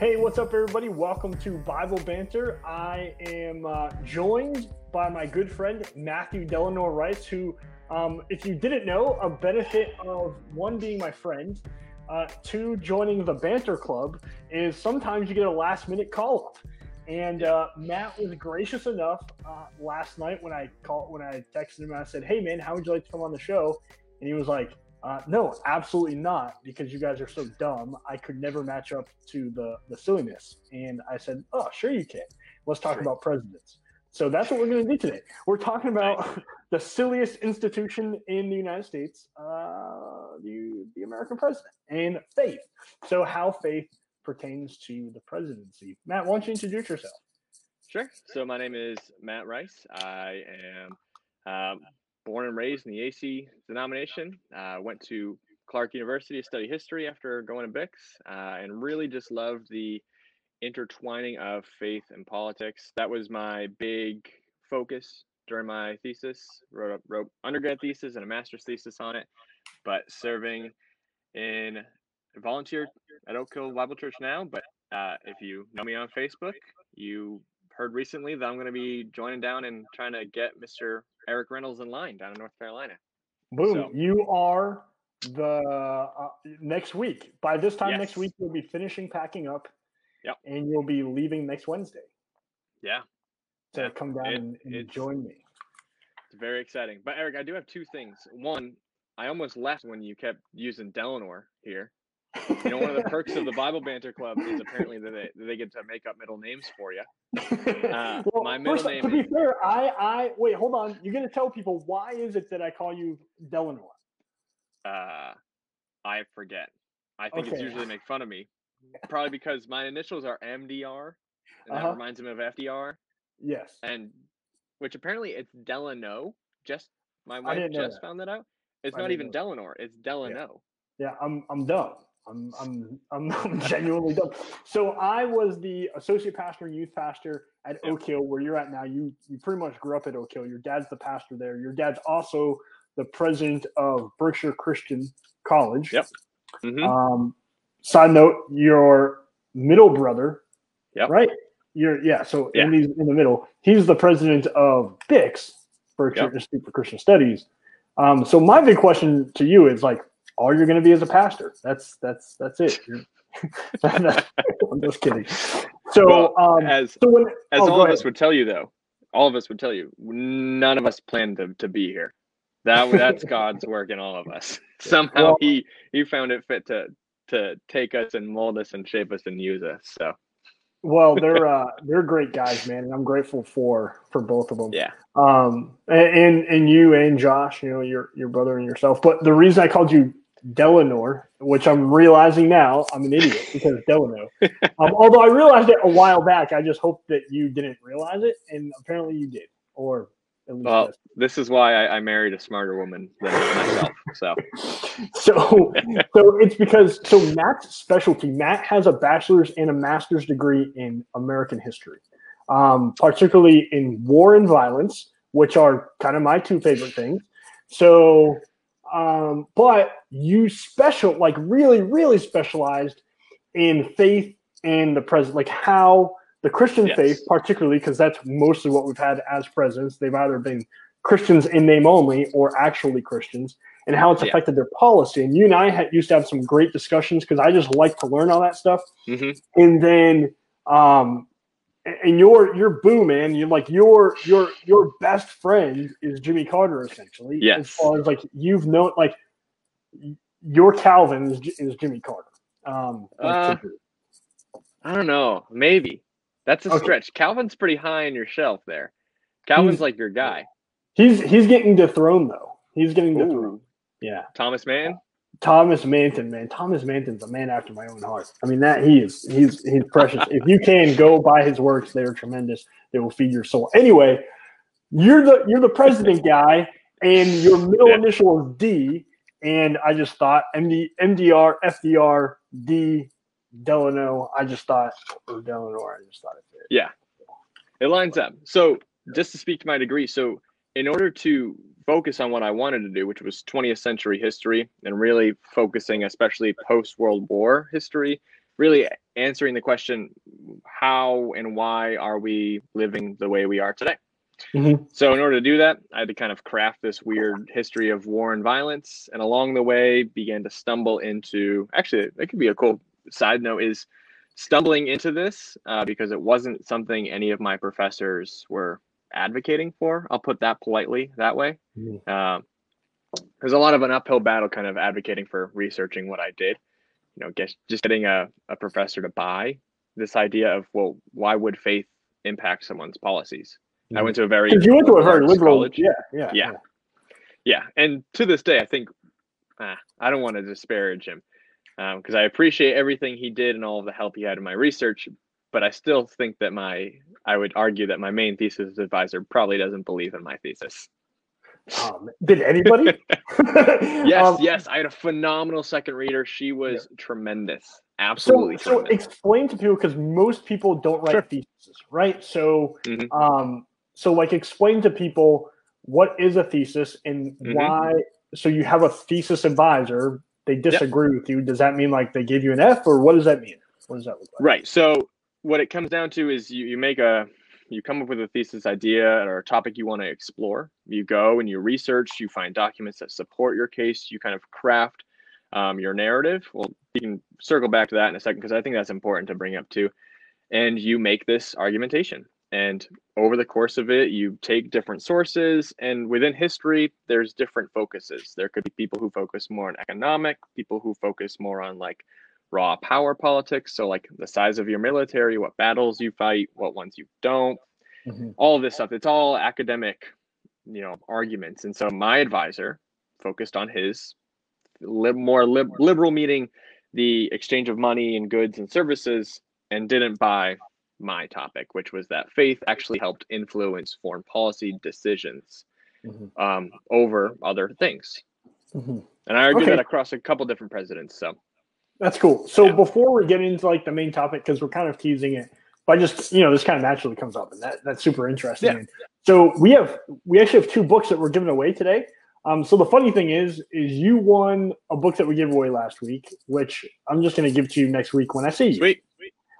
Hey, what's up, everybody? Welcome to Bible Banter. I am uh, joined by my good friend Matthew Delano Rice, who, um, if you didn't know, a benefit of one being my friend, uh, two joining the Banter Club is sometimes you get a last minute call up. And uh, Matt was gracious enough uh, last night when I called when I texted him. I said, "Hey, man, how would you like to come on the show?" And he was like, uh, "No, absolutely not, because you guys are so dumb. I could never match up to the the silliness." And I said, "Oh, sure you can. Let's talk Sure. about presidents." So that's what we're going to do today. We're talking about the silliest institution in the United States, uh, the the American president, and faith. So how faith pertains to the presidency. Matt, why don't you introduce yourself? Sure. So my name is Matt Rice. I am um, born and raised in the AC denomination. Uh, went to Clark University to study history after going to BIX, uh, and really just loved the intertwining of faith and politics. That was my big focus during my thesis. Wrote a, wrote undergrad thesis and a master's thesis on it. But serving in volunteer at Oak Hill Bible Church now. But uh, if you know me on Facebook, you heard recently that I'm going to be joining down and trying to get Mr. Eric Reynolds in line down in North Carolina. Boom! So- You are the uh, next week. By this time next week, you'll be finishing packing up. Yep. And you'll be leaving next Wednesday Yeah, to Yeah, come down it- and, and join me. it's very exciting. But Eric, I do have two things. One, I almost left when you kept using Delanor here. You know, one of the perks of the Bible Banter Club is apparently that they, that they get to make up middle names for you. Uh, well, my middle first, name to be is- fair, I, I wait. Hold on. You're gonna tell people why is it that I call you Delanor? Uh, I forget. I think it's usually make fun of me. Probably because my initials are MDR, and that Uh-huh. reminds them of FDR. Yes. and which apparently it's Delano. Just my wife just that. found that out. It's I not even Delano. It's Delano. Yeah, I'm I'm dumb. I'm I'm I'm, genuinely dumb. So I was the associate pastor and youth pastor at. Oak Hill, where you're at now. You you pretty much grew up at Oak Hill. Your dad's the pastor there. Your dad's also the president of Berkshire Christian College. Yep. Mhm. Um, side note: your middle brother, Yep. right? You're yeah. So Yeah. Andy's in the middle. He's the president of BIX, Berkshire Yep. Institute for Christian Studies. Um, so my big question to you is like, all you're going to be as a pastor. That's that's that's it. I'm just kidding. So Well, um, as so when as oh, all of us would tell you, though, all of us would tell you, none of us planned to, to be here. That that's God's work in all of us. Somehow Well- he he found it fit to to take us and mold us and shape us and use us. So well, they're uh, they're great guys, man, and I'm grateful for for both of them. yeah, um and and you and josh you know your your brother and yourself but the reason i called you delanor which i'm realizing now i'm an idiot because delano. Um, although i realized it a while back i just hope that you didn't realize it and apparently you did or at least well, that's- this is why I, I married a smarter woman than myself. So. So so it's because so matt's specialty matt has a bachelor's and a master's degree in american history um, particularly in war and violence which are kind of my two favorite things. So um, but you special like really really specialized in faith and the present like how the christian Yes. faith particularly because that's mostly what we've had as presidents they've either been christians in name only or actually christians and how it's Yeah. affected their policy. And you and I had, used to have some great discussions because I just like to learn all that stuff. mhm. And then, um, and your your boo man, you like your your your best friend is Jimmy Carter essentially. Yes. As far as like you've known, like your Calvin is, is Jimmy Carter. Um, Uh, I don't know. Maybe that's a Okay. stretch. Calvin's pretty high on your shelf there. Calvin's He's- like your guy. he's he's getting dethroned though. He's getting dethroned. Ooh, Yeah. Thomas Mann. Thomas Manton, man. Thomas Manton's a man after my own heart. I mean, that he is he's he's precious. if you can go buy his works, they are tremendous. They will feed your soul. Anyway, you're the you're the president guy, and your middle Yeah. initial is D. And I just thought MD, MDR, FDR, D, Delano. I just thought or Delano. I just thought it fit. Yeah, it lines up. So just to speak to my degree, so in order to focus on what I wanted to do, which was 20th century history and really focusing, especially post World War history, really answering the question how and why are we living the way we are today Mhm. so in order to do that i had to kind of craft this weird history of war and violence and along the way began to stumble into actually it could be a cool side note is stumbling into this uh, because it wasn't something any of my professors were advocating for i'll put that politely that way Mhm. um, there's a lot of an uphill battle kind of advocating for researching what I did. You know, get, just getting a, a professor to buy this idea of, well, why would faith impact someone's policies? I went to a very Because you went to a very liberal. college. Yeah, yeah, Yeah. Yeah, and to this day, I think ah, I don't want to disparage him because I appreciate everything he did and all of the help he had in my research. But I still think that my I would argue that my main thesis advisor probably doesn't believe in my thesis. Um, did anybody? Yes, Um, yes, I had a phenomenal second reader. She was tremendous, absolutely so tremendous. explain to people because most people don't write Sure. theses, right? So, Mhm. um, so like explain to people what is a thesis and Mhm. why. So you have a thesis advisor. They disagree with you. Does that mean like they give you an F, or what does that mean? What does that look like? Right. So what it comes down to is you, you make a you come up with a thesis idea or a topic you want to explore. You go and you research, you find documents that support your case, you kind of craft um, your narrative. Well, you can circle back to that in a second because I think that's important to bring up too. And you make this argumentation. And over the course of it, you take different sources, and within history, there's different focuses. There could be people who focus more on economic, people who focus more on like raw power politics. So, like the size of your military, what battles you fight, what ones you don't, Mhm. all this stuff. It's all academic, you know, arguments. And so, my advisor focused on his lib- more lib- liberal, meaning the exchange of money and goods and services, and didn't buy my topic, which was that faith actually helped influence foreign policy decisions Mhm. um, over other things. Mhm. And I argue Okay. that across a couple different presidents. So, That's cool. So Yeah. before we get into like the main topic, because we're kind of teasing it, but I just you know, this kind of naturally comes up, and that that's super interesting. Yeah. So we have we actually have two books that we're giving away today. Um, so the funny thing is, is you won a book that we gave away last week, which I'm just going to give to you next week when I see you. sweet.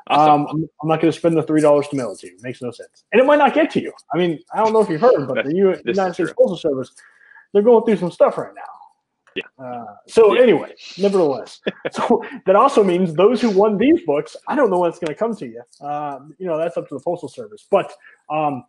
Awesome. Um, I'm, I'm not going to spend the three dollars to mail it to you. Makes no sense, and it might not get to you. I mean, I don't know if you've heard, but the United States. Postal Service, they're going through some stuff right now. Yeah. Uh, so Yeah. anyway, nevertheless, so that also means those who won these books, I don't know when it's going to come to you. Um, you know, that's up to the Postal Service. But um,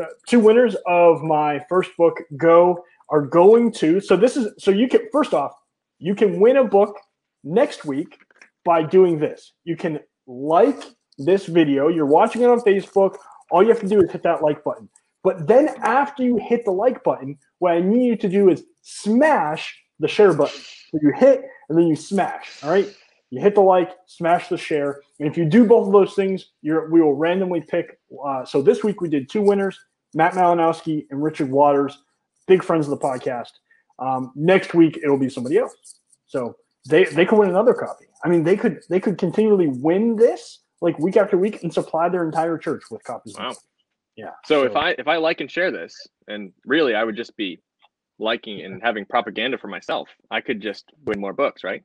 uh, two winners of my first book, Go, are going to. So this is so you can first off, you can win a book next week by doing this. You can like this video. You're watching it on Facebook. All you have to do is hit that like button. But then after you hit the like button, what I need you to do is smash the share button. So you hit and then you smash. All right. You hit the like, smash the share, and if you do both of those things, you're we will randomly pick. Uh, so this week we did two winners: Matt Malinowski and Richard Waters, big friends of the podcast. Um, next week it'll be somebody else. So they they could win another copy. I mean, they could they could continually win this like week after week and supply their entire church with copies. Wow. Yeah. So, if I if I like and share this, and really I would just be liking and having propaganda for myself, I could just win more books, right?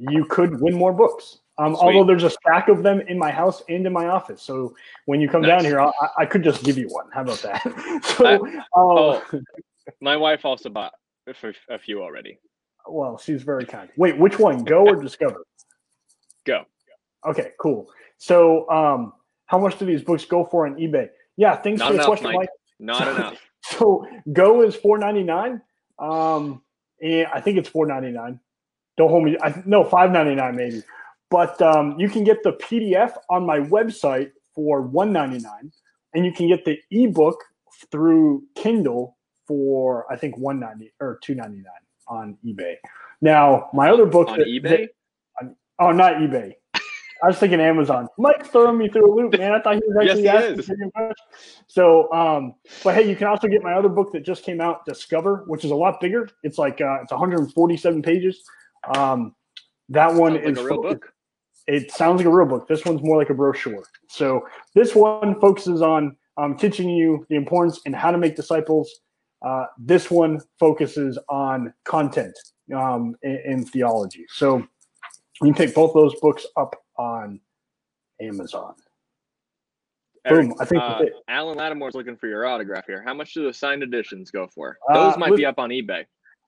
you could win more books. Um, although there's a stack of them in my house and in my office, so when you come down here, I, I could just give you one. How about that? so, I- uh, Oh, my wife also bought a few already. well, she's very kind. Wait, which one? Go or Discover? Go. Okay, cool. So, um, how much do these books go for on eBay? Yeah, thanks Not for the enough, question, Mike. Mike. Not enough. So Go is four ninety nine. Um, and I think it's four ninety nine. Don't hold me. I, no, five ninety nine maybe. But um, you can get the PDF on my website for one ninety nine, and you can get the ebook through Kindle for I think one ninety or two ninety nine on eBay. Now my other book On that- eBay? that- oh, not eBay. I was thinking Amazon. Mike's throwing me through a loop, man. I thought he was Yes, actually he asking is. for your question. So, um, but hey, you can also get my other book that just came out, Discover, which is a lot bigger. It's like uh, it's 147 pages. Um, that one Sounds is like a real focused- book. It sounds like a real book. This one's more like a brochure. So this one focuses on um, teaching you the importance and how to make disciples. Uh, this one focuses on content um, in, in theology. So you can pick both those books up on Amazon. Eric, Boom, I think uh. Alan Lattimore's looking for your autograph here. How much do the signed editions go for? Uh, Those might be up on eBay.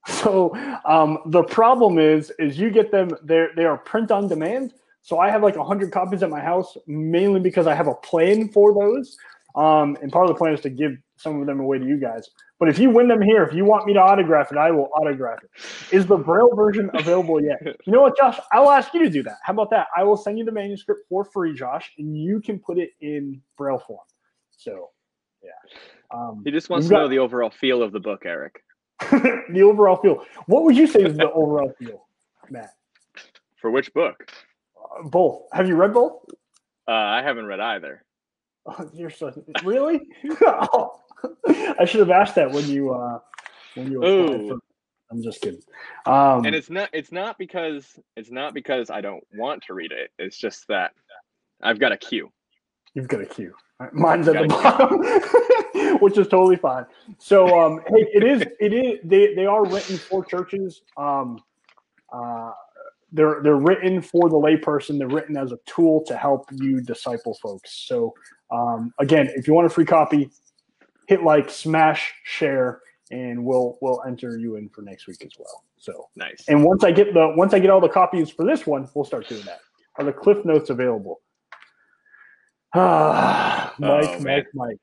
So um, the problem is, is you get them. They they are print on demand. So I have like hundred copies at my house, mainly because I have a plan for those. Um, and part of the plan is to give some of them away to you guys. But if you win them here, if you want me to autograph it, I will autograph it. Is the Braille version available yet? You know what, Josh? I'll ask you to do that. How about that? I will send you the manuscript for free, Josh, and you can put it in Braille form. So, yeah. Um, He just wants to got- know the overall feel of the book, Eric. the overall feel. What would you say is the overall feel, Matt? For which book? Uh, both. Have you read both? Uh, I haven't read either. Oh, you're so really. Oh, I should have asked that when you uh, when you. applied for- I'm just kidding. Um, and it's not it's not because it's not because I don't want to read it. It's just that I've got a queue. You've got a queue. Mine's at the bottom, which is totally fine. So, um, hey, it is, it is, they, they are written for churches. Um, uh, they're, they're written for the layperson. They're written as a tool to help you disciple folks. So, um, again, if you want a free copy, hit like, smash, share, and we'll, we'll enter you in for next week as well. So, Nice. and once I get the once I get all the copies for this one, we'll start doing that. Are the cliff notes available? Ah, Mike, Oh. Mike, Mike.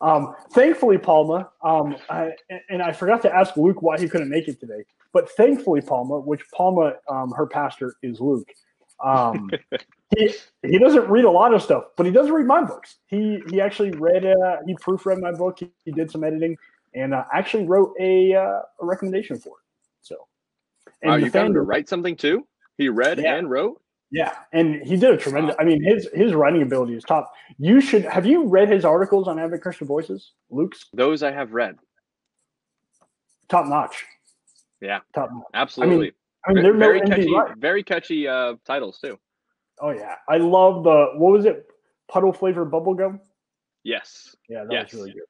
Um, thankfully, Palma, um, I, and I forgot to ask Luke why he couldn't make it today. But thankfully, Palma, which Palma, um, her pastor is Luke. Um, he he doesn't read a lot of stuff, but he does read my books. He he actually read uh, he proofread my book. He, he did some editing and uh, actually wrote a uh, a recommendation for it. So, wow, you got him to write something too? He read Yeah. and wrote? yeah, and he did a tremendous. I mean, his his writing ability is top. You should have you read his articles on Advent Christian Voices? Luke's Those I have read. top notch. Yeah. top. notch. Absolutely. I mean, Ve- they're very indie catchy, very catchy uh, titles too. Oh yeah, I love the what was it? Puddle flavored bubblegum. Yes. Yeah, that Yes. was really good.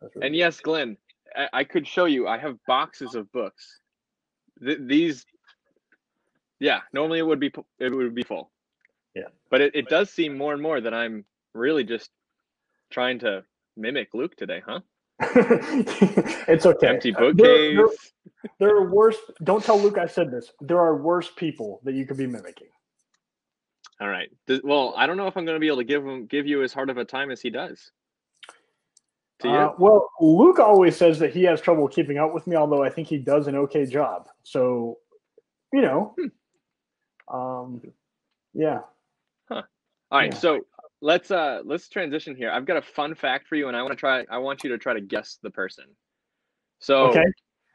Was really And good. yes, Glenn, I, I could show you. I have boxes of books. Th- these, yeah, normally it would be it would be full. Yeah. But it, it does seem more and more that I'm really just trying to mimic Luke today, huh? it's okay. Empty There- bookcase. There, there are worse. Don't tell Luke I said this. There are worse people that you could be mimicking. All right. Well, I don't know if I'm going to be able to give him give you as hard of a time as he does. To you? Uh, well, Luke always says that he has trouble keeping up with me, although I think he does an okay job. So, you know, Hmm. um, yeah. All right, Yeah. so let's uh let's transition here. I've got a fun fact for you, and I want to try. I want you to try to guess the person. So Okay.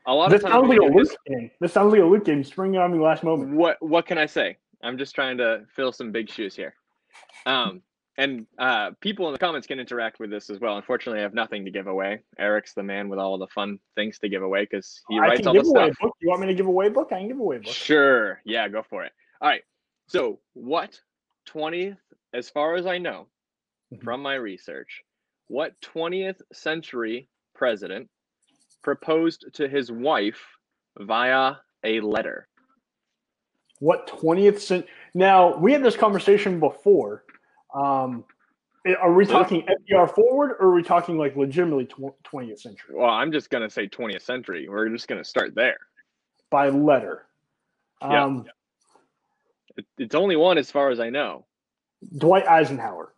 a lot This of times sounds like a Luke game. This sounds like a Luke game. Spring on me last moment. what what can I say? I'm just trying to fill some big shoes here. Um, and uh, people in the comments can interact with this as well. Unfortunately, I have nothing to give away. Eric's the man with all the fun things to give away because he writes all the stuff. book. You want me to give away a book? I can give away a book. Sure. Yeah, go for it. All right. So, what 20th, as far as I know Mhm. from my research, what 20th century president proposed to his wife via a letter? What 20th century? Now, we had this conversation before. Um, are we talking FDR forward or are we talking like legitimately tw- 20th century Well, I'm just going to say 20th century. We're just going to start there. by letter? Yeah. Um, It, it's only one as far as I know. Dwight Eisenhower.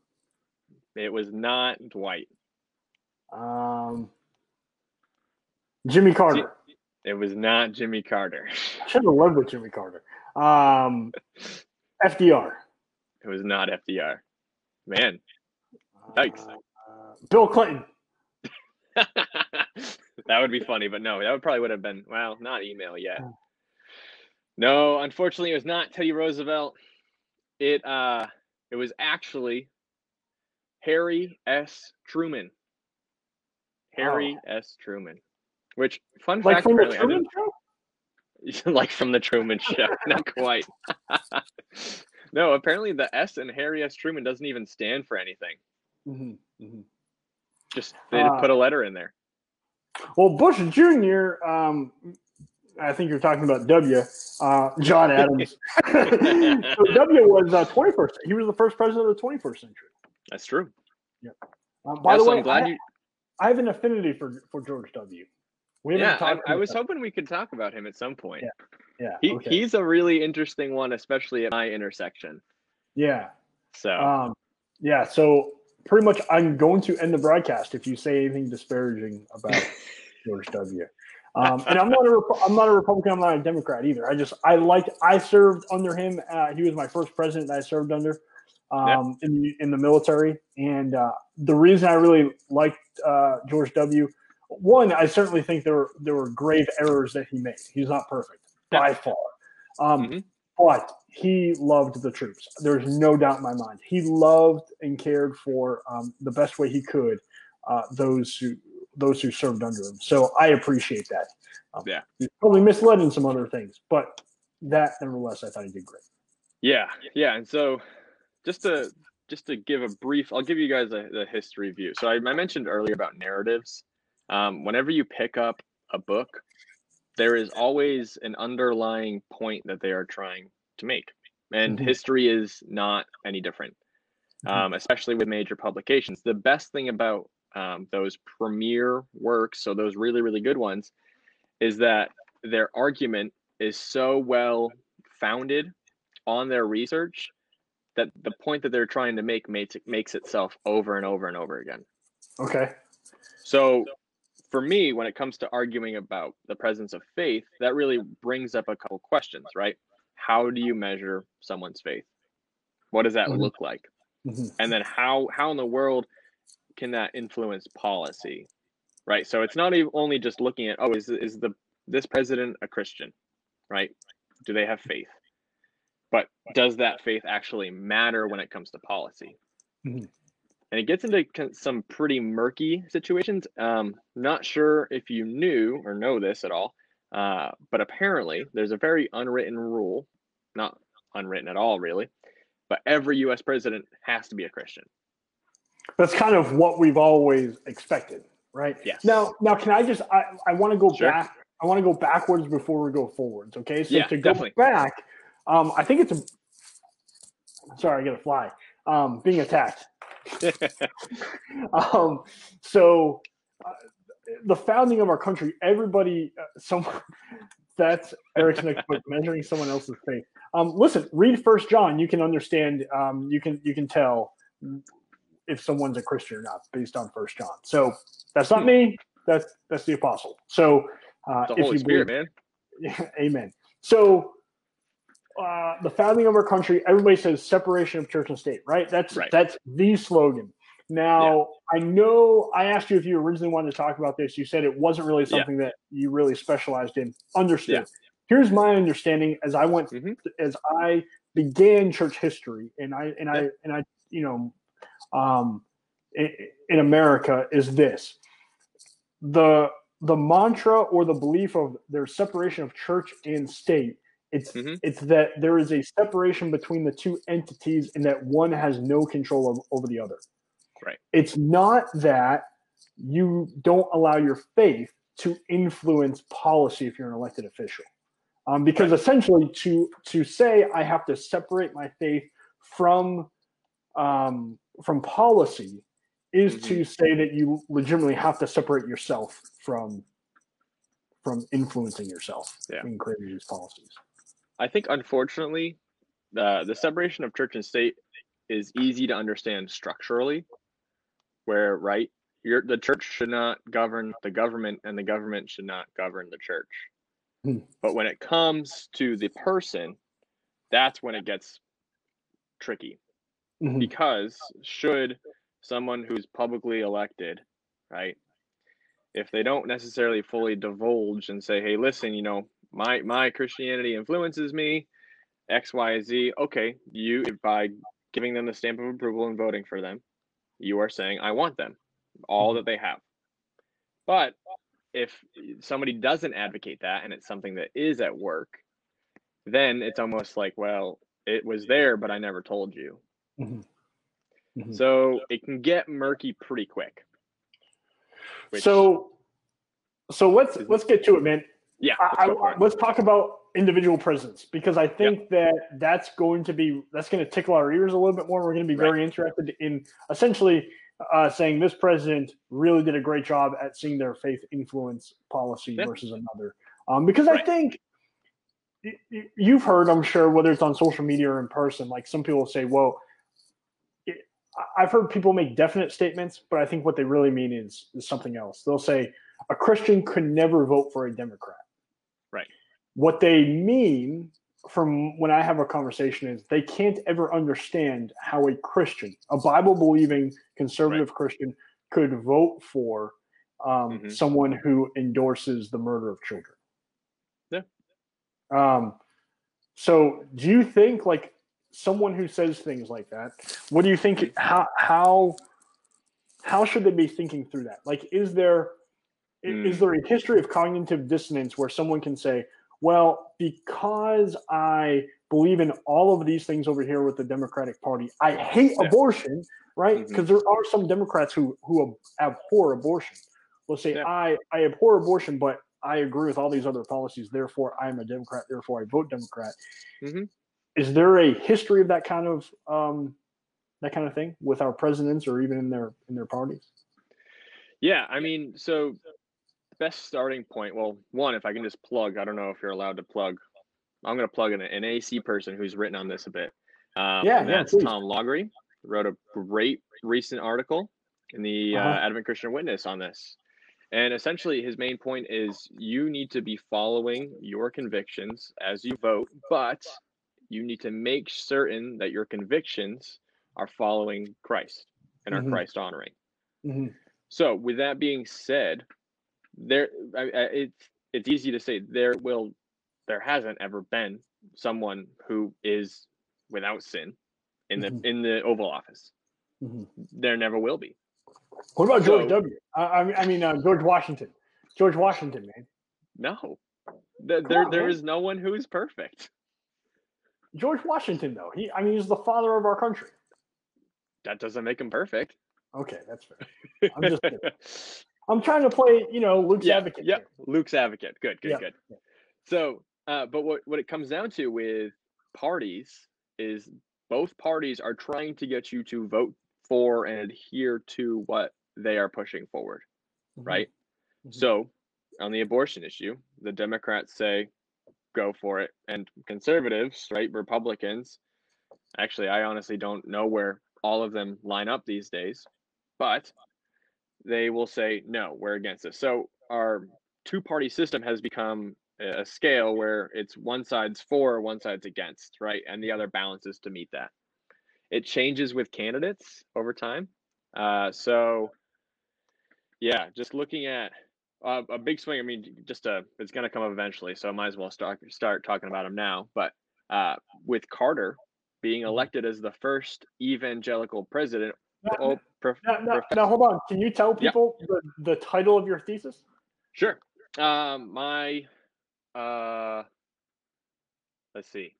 It was not Dwight. Um, Jimmy Carter. It was not Jimmy Carter. I should have led with Jimmy Carter. Um, FDR. It was not FDR. Man, Yikes. Uh, Bill Clinton. that would be funny, but no, that would probably would have been well, not email yet. No, unfortunately, it was not Teddy Roosevelt. It uh, it was actually Harry S. Truman. Harry S. Truman. Which fun Like fact, from the Truman Show? like from the Truman Show, not quite. no, apparently the S in Harry S. Truman doesn't even stand for anything. Mhm, mhm. Just they Uh, put a letter in there. Well, Bush Jr. Um, I think you're talking about W, uh, John Adams. so W was uh, 21st. He was the first president of the 21st century. That's true. Yeah. Uh, by Yeah, the way, I'm glad I, you. I have an affinity for for George W. We Yeah, I, I was hoping we could talk about him at some point. Yeah. He, okay. He's a really interesting one, especially at my intersection. yeah. So Um, yeah. So pretty much, I'm going to end the broadcast if you say anything disparaging about George W. Um, and I'm not a Repu- I'm not a Republican. I'm not a Democrat either. I just I liked I served under him. Uh, he was my first president that I served under um, in the in the military. And uh, the reason I really liked uh, George W. One, I certainly think there were there were grave errors that he made. He's not perfect by far. Um, Mhm. But he loved the troops. There's no doubt in my mind. He loved and cared for um, the best way he could uh, those who those who served under him. So I appreciate that. Um, Yeah. he's probably misled in some other things, but that nevertheless, I thought he did great. yeah, yeah, and so just to just to give a brief, I'll give you guys a, the history view. So I, I mentioned earlier about narratives. Um, whenever you pick up a book, there is always an underlying point that they are trying to make, and Mhm. history is not any different. Mhm. um, especially with major publications. The best thing about um, those premier works, so those really, really good ones, is that their argument is so well founded on their research that the point that they're trying to make makes, makes itself over and over and over again. Okay. So for me, when it comes to arguing about the presence of faith, that really brings up a couple questions, right? How do you measure someone's faith? What does that Mhm. look like? Mhm. and then how how in the world can that influence policy right so it's not even only just looking at oh is is the this president a christian right do they have faith but does that faith actually matter when it comes to policy Mhm. And it gets into some pretty murky situations um not sure if you knew or know this at all uh, but apparently there's a very unwritten rule not unwritten at all really but every us president has to be a christian That's kind of what we've always expected, right? Yes. Now, now, can I just? I, I want to go Sure. back. I want to go backwards before we go forwards. Okay, so Yeah, to go definitely. back, um, I think it's a. Sorry, I got a fly. Um, being attacked. um, so, uh, the founding of our country, everybody, uh, someone that's Eric's next book, measuring someone else's faith. Um, listen, read First John. You can understand. Um, you can you can tell if someone's a Christian or not based on First John. So that's not me. That's that's the apostle. So uh, the if Holy you Spirit, believe- man. yeah, amen. So uh, the founding of our country, everybody says separation of church and state, right? That's Right. that's the slogan. Now, I know I asked you if you originally wanted to talk about this. You said it wasn't really Yeah. something that you really specialized in. Understood. Yeah. Here's my understanding as I went Mhm. as I began church history, and I and I and I, you know, um, in, in America is this: the the mantra or the belief of their separation of church and state. It's Mhm. it's that there is a separation between the two entities, and that one has no control of, over the other. Right. It's not that you don't allow your faith to influence policy if you're an elected official, um, because essentially to to say I have to separate my faith from um, from policy is Mm-hmm. to say that you legitimately have to separate yourself from from influencing yourself Yeah. in creating these policies. I think unfortunately, the the separation of church and state is easy to understand structurally, where right, your the church should not govern the government, and the government should not govern the church. Hmm. But when it comes to the person, that's when it gets tricky. Mhm. because should someone who's publicly elected right if they don't necessarily fully divulge and say hey listen you know my my christianity influences me x y z okay you by giving them the stamp of approval and voting for them you are saying i want them all that they have but if somebody doesn't advocate that and it's something that is at work then it's almost like well it was there but i never told you Mhm. Mhm. so it can get murky pretty quick. So, so let's let's get to it, man. Yeah, I, I, let's talk about individual presidents because I think that that's going to be that's going to tickle our ears a little bit more. We're going to be very interested in essentially uh, saying this president really did a great job at seeing their faith influence policy yeah. versus another. Um, because right. I think you've heard, I'm sure, whether it's on social media or in person, like some people say, "Well." I've heard people make definite statements, but I think what they really mean is, is something else. They'll say a Christian could never vote for a Democrat. What they mean from when I have a conversation is they can't ever understand how a Christian, a Bible believing conservative right. Christian, could vote for um, mm-hmm. someone who endorses the murder of children. Yeah. Um, so do you think like someone who says things like that, what do you think how how how should they be thinking through that? Like is there mm. is there a history of cognitive dissonance where someone can say, well, because I believe in all of these things over here with the Democratic Party, I hate yeah. abortion, right? Because mm-hmm. there are some Democrats who who abhor abortion. Let's say yeah. I I abhor abortion, but I agree with all these other policies. Therefore, I'm a Democrat. Therefore, I vote Democrat. Mm-hmm. Is there a history of that kind of um, that kind of thing with our presidents or even in their in their parties? Yeah, I mean, so best starting point. Well, one, if I can just plug, I don't know if you're allowed to plug. I'm going to plug in an AC person who's written on this a bit. Um, yeah, that's yeah, Tom Loughrey. Wrote a great recent article in the uh, uh-huh. uh, Advent Christian Witness on this. And essentially, his main point is you need to be following your convictions as you vote, but you need to make certain that your convictions are following Christ and are mm-hmm. Christ honoring. Mm-hmm. So, with that being said, there I, I, it's it's easy to say there will there hasn't ever been someone who is without sin in the mm-hmm. in the Oval Office. Mm-hmm. There never will be. What about George so, W? I, I mean uh, George Washington. George Washington, man. No, there there, on, there is no one who is perfect. George Washington, though, he I mean he's the father of our country. That doesn't make him perfect. Okay, that's fair. I'm just I'm trying to play, you know, Luke's yeah, advocate. Yeah, Luke's advocate. Good, good, yeah. good. So, uh, but what what it comes down to with parties is both parties are trying to get you to vote for and adhere to what they are pushing forward, mm-hmm. right? Mm-hmm. So, on the abortion issue, the Democrats say go for it, and conservatives, right, Republicans, actually, I honestly don't know where all of them line up these days, but they will say, no, we're against this. So our two party system has become a scale where it's one side's for, one side's against, right? And the other balances to meet that. It changes with candidates over time. Uh, so, yeah, just looking at uh, a big swing. I mean, just a, it's going to come up eventually, so I might as well start start talking about him now. But uh, with Carter being mm-hmm. elected as the first evangelical president oh, prof- now, now, now, hold on. Can you tell people the, the title of your thesis? Sure. Um, my, uh, let's see.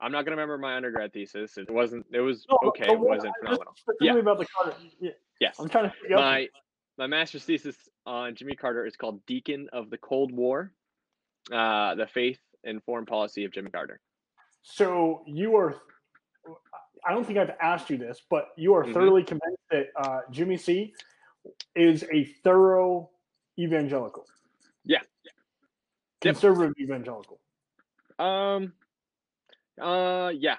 I'm not gonna remember my undergrad thesis. It wasn't. It was no, okay. It wasn't phenomenal. Yeah. About the Carter. Yeah. Yes. I'm trying to. My my master's thesis on Jimmy Carter is called Deacon of the Cold War, uh, the faith and foreign policy of Jimmy Carter. So you are I don't think I've asked you this, but you are mm-hmm. thoroughly convinced that uh, Jimmy C is a thorough evangelical. Yeah. Conservative yep. evangelical. Um. Uh. Yeah.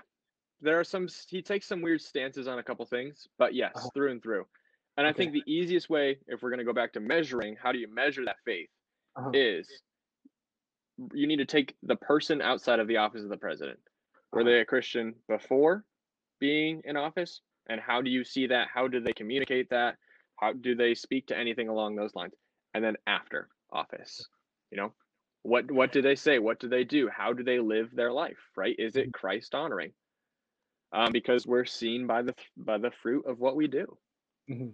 There are some. He takes some weird stances on a couple things, but yes, uh-huh. through and through. And okay. I think the easiest way, if we're going to go back to measuring, how do you measure that faith, uh-huh. is you need to take the person outside of the office of the president. Were uh-huh. they a Christian before being in office and how do you see that? How do they communicate that? How do they speak to anything along those lines? And then after office you know what what do they say? What do they do? How do they live their life right? Is it christ honoring? Um, because we're seen by the by the fruit of what we do. Mm-hmm.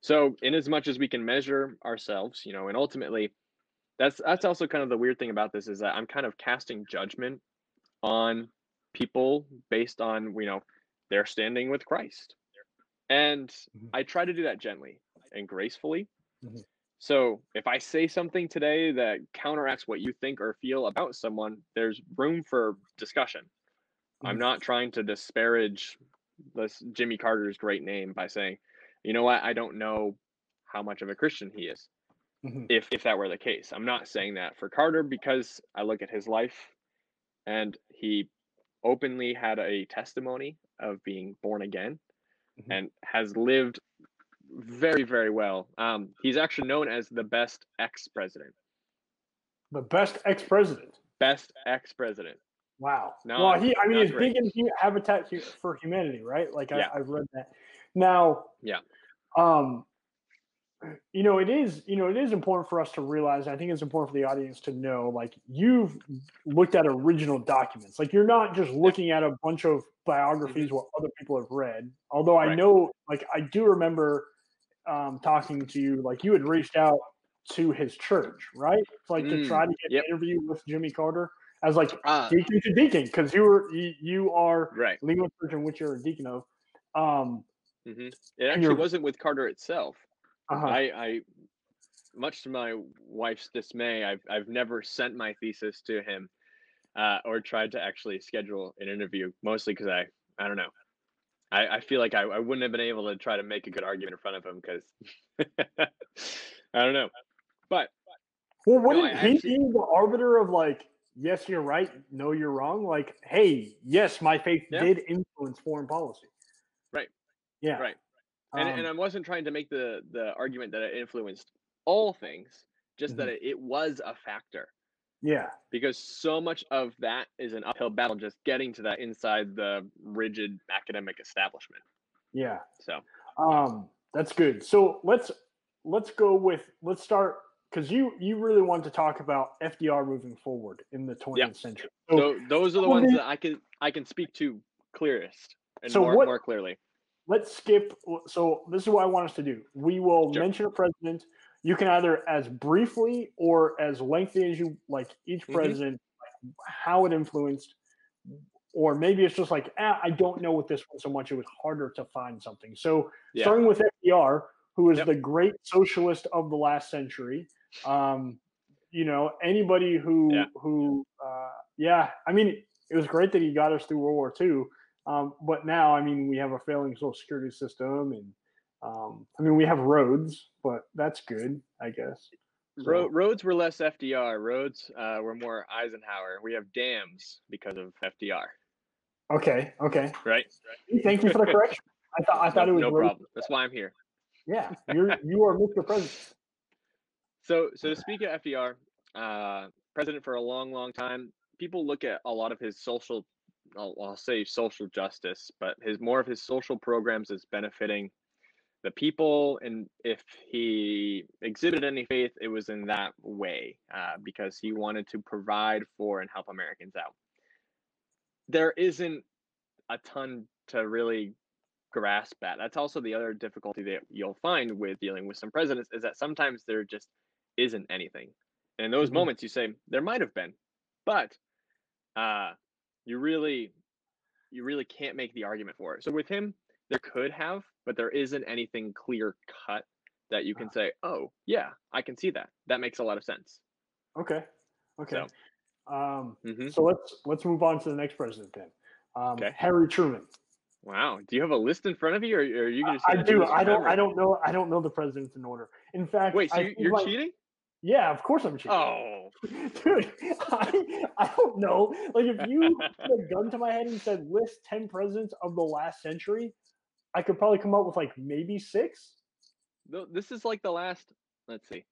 so in as much as we can measure ourselves you know and ultimately that's that's also kind of the weird thing about this is that i'm kind of casting judgment on people based on you know they're standing with Christ. And mm-hmm. I try to do that gently and gracefully. Mm-hmm. So if I say something today that counteracts what you think or feel about someone, there's room for discussion. I'm Mhm. not trying to disparage this Jimmy Carter's great name by saying, you know what, I don't know how much of a Christian he is. Mhm. If if that were the case, I'm not saying that for Carter because I look at his life, and he openly had a testimony of being born again, Mhm. and has lived very very well. Um, he's actually known as the best ex-president, The best ex-president. best ex-president. Wow. Not- well, he, I mean, he's great. big in Habitat for Humanity, right? Like I, Yeah. I've read that. Now, Yeah. Um, you know, it is, you know, it is important for us to realize. I think it's important for the audience to know, like, you've looked at original documents. Like, you're not just looking at a bunch of biographies what other people have read. Although I Mm-hmm. Right. know, like, I do remember um, talking to you, like, you had reached out to his church, right? Like, to Mm, try to get yep. an interview with Jimmy Carter as like Uh, deacon to deacon because you were you, you are right. legal church in which you're a deacon of. Um, hmm It actually wasn't with Carter itself. Uh-huh. I, I, much to my wife's dismay, I've I've never sent my thesis to him, uh, or tried to actually schedule an interview. Mostly because I I don't know. I, I feel like I, I wouldn't have been able to try to make a good argument in front of him because I don't know. But Well, wouldn't I he actually- be the arbiter of like, yes, you're right, no, you're wrong? Like, hey, yes, my faith Yeah. did influence foreign policy. Right. Yeah. Right. And, Um, and I wasn't trying to make the the argument that it influenced all things, just that it, it was a factor. yeah. because so much of that is an uphill battle just getting to that inside the rigid academic establishment Yeah. so Um, that's good. So let's let's go with let's start because you you really want to talk about FDR moving forward in the 20th Yeah. century. so those are the ones that i can i can speak to clearest and So more, what- more clearly let's skip. So this is what I want us to do. We will Sure. mention a president. You can either as briefly or as lengthy as you like each Mhm. president, how it influenced, or maybe it's just like ah, I don't know with this one so much. It was harder to find something. So Yeah. starting with FDR, who is Yep. the great socialist of the last century. Um, you know, anybody who Yeah. who uh, yeah, I mean, it was great that he got us through World War II. Um, but now, I mean, we have a failing social security system, and um, I mean, we have roads, but that's good, I guess. So- Ro- roads were less fdr roads uh, were more eisenhower we have dams because of fdr Okay, okay. right Thank you for the correction. I thought I thought no, it was no roads. problem that's why i'm here Yeah, you're you are Mr. President. So, so to speak of FDR, uh, president for a long, long time, people look at a lot of his social, I'll, I'll say social justice, but his more of his social programs is benefiting the people, and if he exhibited any faith, it was in that way uh, because he wanted to provide for and help Americans out. There isn't a ton to really grasp at. That's also the other difficulty that you'll find with dealing with some presidents is that sometimes there just isn't anything. And in those Mhm. moments you say there might have been, but uh you really you really can't make the argument for it. So with him there could have, but there isn't anything clear cut that you can say, "Oh, yeah, I can see that. That makes a lot of sense." Okay, okay. Um, hmm so let's let's move on to the next president then. Um, Okay. Harry Truman. Wow. Do you have a list in front of you or, or are you going to I do. I don't. I don't know. I don't know the presidents in order. In fact, Wait, so I you, you're my- cheating? Yeah, of course I'm cheating. Oh. dude, I, I don't know. Like, if you put a gun to my head and said list ten presidents of the last century, I could probably come up with like maybe six. Th- This is like the last, let's see.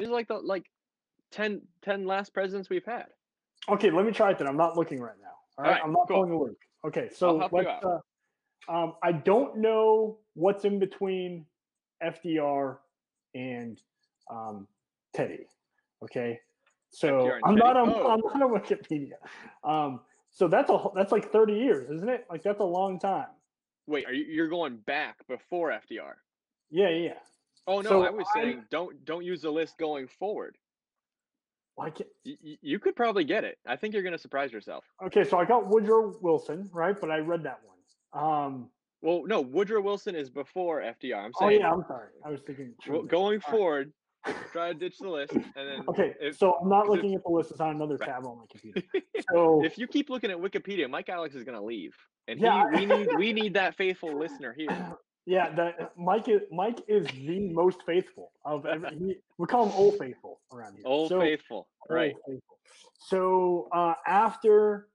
This is like the like 10, 10 last presidents we've had. Okay, let me try it then. I'm not looking right now. All right, Alright, I'm not cool. pulling a Luke. Okay, so let's. Uh, um, I don't know what's in between FDR and um, Teddy. Okay, so I'm not on. Oh. I'm not on Wikipedia. Um, so that's a that's like 30 years, isn't it? Like that's a long time. Wait, are you you're going back before FDR? Yeah, yeah. yeah. Oh no, So I was I'm- saying don't don't use the list going forward. Like can't, you could probably get it. I think you're going to surprise yourself. okay, so I got Woodrow Wilson, right? But I read that one. Um, Well, no, Woodrow Wilson is before FDR. I'm oh yeah, I'm sorry. I was thinking. well, going forward, try to ditch the list, and then Okay, if, so I'm not looking at the list. It's on another Right. tab on my computer. So if you keep looking at Wikipedia, Mike Alex is gonna leave, and he, Yeah, we need we need that faithful listener here. yeah, that Mike is Mike is the most faithful of every. He, we call him Old Faithful around here. Old So- faithful, Old right? Faithful. So uh, after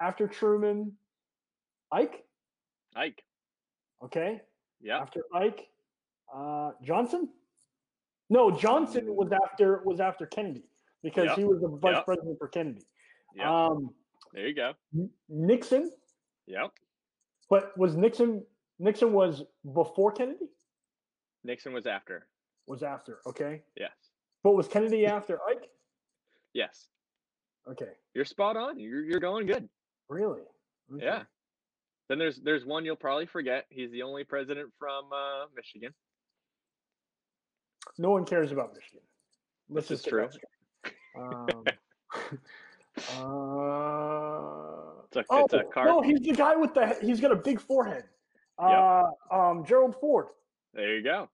after Truman, Ike. Ike. Okay. Yeah. After Ike, uh, Johnson. No, Johnson was after was after Kennedy because Yep. he was the vice Yep. president for Kennedy. Yeah. Um, there you go. Nixon, Yep. but was Nixon Nixon was before Kennedy? Nixon was after. Was after, okay. Yes. But was Kennedy after Ike? Yes. Okay. You're spot on. You're you're going good. Really? Okay. Yeah. Then there's there's one you'll probably forget. He's the only president from uh, Michigan. No one cares about Michigan. Let's This is just get. Um, uh, It's a, oh it's a no, he's the guy with the. He's got a big forehead. Uh, um, Gerald Ford. There you go.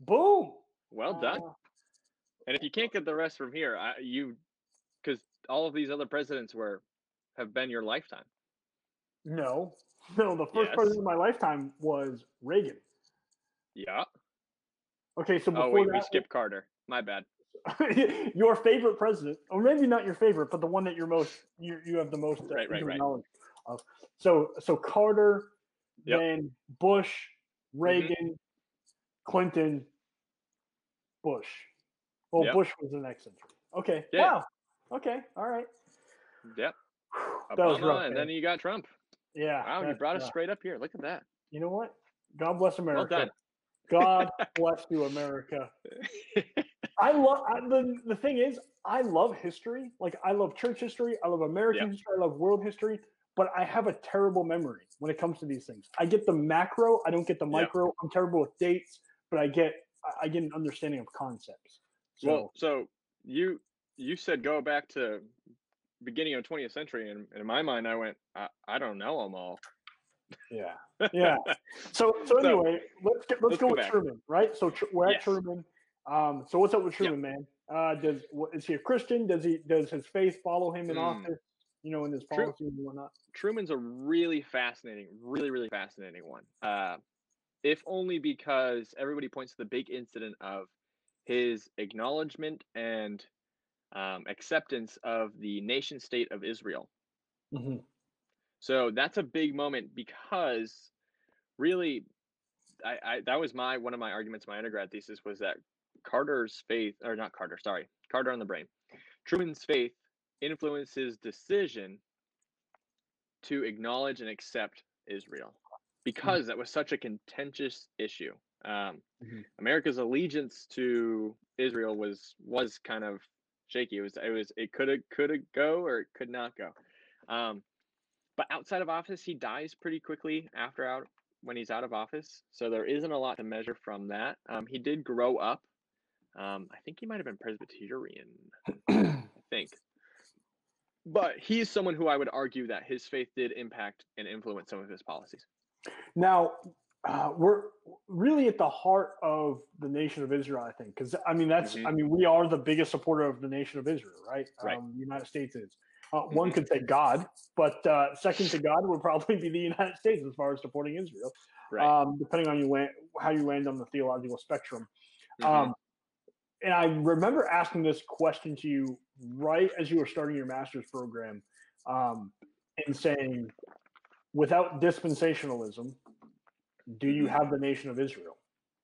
Boom. Well done. Uh, And if you can't get the rest from here, I, you, because all of these other presidents were, have been your lifetime. no, no. The first Yes. president of my lifetime was Reagan. Yeah. Okay, so before Oh wait, we that, skipped Carter. My bad. your favorite president, or maybe not your favorite, but the one that you're most you you have the most uh, Right, right, right. knowledge of. So so Carter, Yep. Mm-hmm. then Bush, Reagan, Clinton, Bush. Well, Yep. Bush was the next century. Okay. Yeah. Wow. Okay. All right. Yep. That was Obama, rough. and then you got Trump. yeah. Wow, you brought us rough. straight up here. Look at that. You know what? God bless America. Well done. God bless you, America. I love the the thing is I love history. Like I love church history. I love American Yeah. history. I love world history. But I have a terrible memory when it comes to these things. I get the macro. I don't get the micro. I'm terrible with dates, but I get I- get an understanding of concepts. So well, so you you said go back to beginning of 20th century, and, and in my mind, I went, I, I don't know them all. Yeah, yeah. So so So, anyway, let's get, let's, let's go, with back. Truman, right? So tr- we're at Yes. Truman. Um, so what's up with Yep. Truman, man? Uh, does what, is he a Christian? Does he does his faith follow him in Hmm. office? You know, in his policies and whatnot. Truman's a really fascinating, really, really fascinating one. Uh, if only because everybody points to the big incident of his acknowledgement and um, acceptance of the nation state of Israel. Mm-hmm. So that's a big moment because really, I, I that was my one of my arguments. My undergrad thesis was that Carter's faith, or not Carter, sorry, Carter on the brain. Truman's faith influenced his decision to acknowledge and accept Israel because that was such a contentious issue. Um, Mhm. America's allegiance to Israel was was kind of shaky. It was it was it could could have go or it could not go. Um, but outside of office, he dies pretty quickly after out when he's out of office. So there isn't a lot to measure from that. Um, he did grow up. Um, I think he might have been Presbyterian. I think. But he's someone who I would argue that his faith did impact and influence some of his policies. Now, uh, we're really at the heart of the nation of Israel, I think, because I mean that's Mhm. I mean we are the biggest supporter of the nation of Israel, right? Right. Um, the United States is. Uh, One Mhm. could say God, but uh, second to God would probably be the United States as far as supporting Israel, Right. um, depending on you land, how you land on the theological spectrum. Mhm. Um, and I remember asking this question to you right as you were starting your master's program, um, and saying, without dispensationalism, do you Mhm. have the nation of Israel?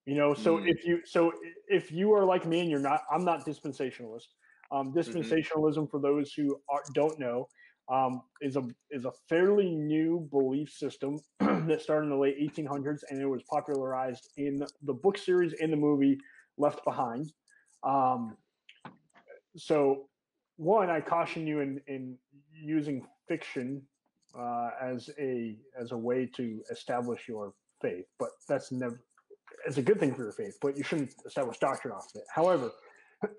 You know, so Mm. if you so if you are like me and you're not, I'm not dispensationalist. Um, dispensationalism, for those who are, don't know, um, is a is a fairly new belief system that started in the late 1800s, and it was popularized in the book series and the movie Left Behind. Um, so, one, I caution you in in using fiction uh, as a as a way to establish your faith, but that's never it's a good thing for your faith, but you shouldn't establish doctrine off of it. However,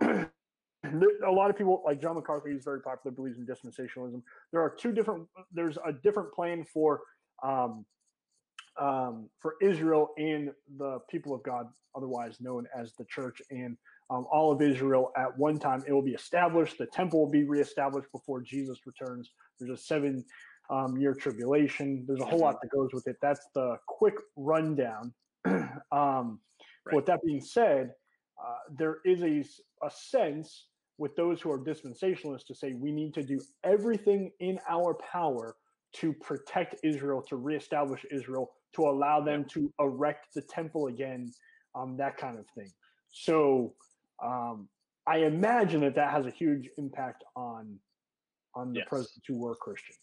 a lot of people like John MacArthur is very popular, believes in dispensationalism. There are two different. There's a different plan for um, um, for Israel and the people of God, otherwise known as the church. And um, all of Israel at one time. It will be established. The temple will be reestablished before Jesus returns. There's a seven um, year tribulation. There's a whole lot that goes with it. That's the quick rundown. um, right. With that being said, uh, there is a, a sense with those who are dispensationalists to say we need to do everything in our power to protect Israel, to reestablish Israel, to allow them to erect the temple again, um, that kind of thing. So um, I imagine that that has a huge impact on on the yes. presidents who were Christian.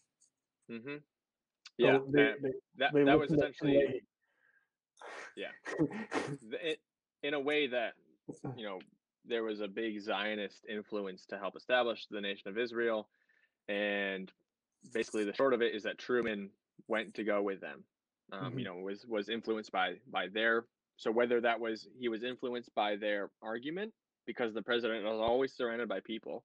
Mm-hmm. Yeah, so they, they, that, they that was essentially. Yeah, it, in a way that you know there was a big Zionist influence to help establish the nation of Israel, and basically the short of it is that Truman went to go with them. Um, mm-hmm. You know, was was influenced by by their so whether that was he was influenced by their argument because the president is always surrounded by people,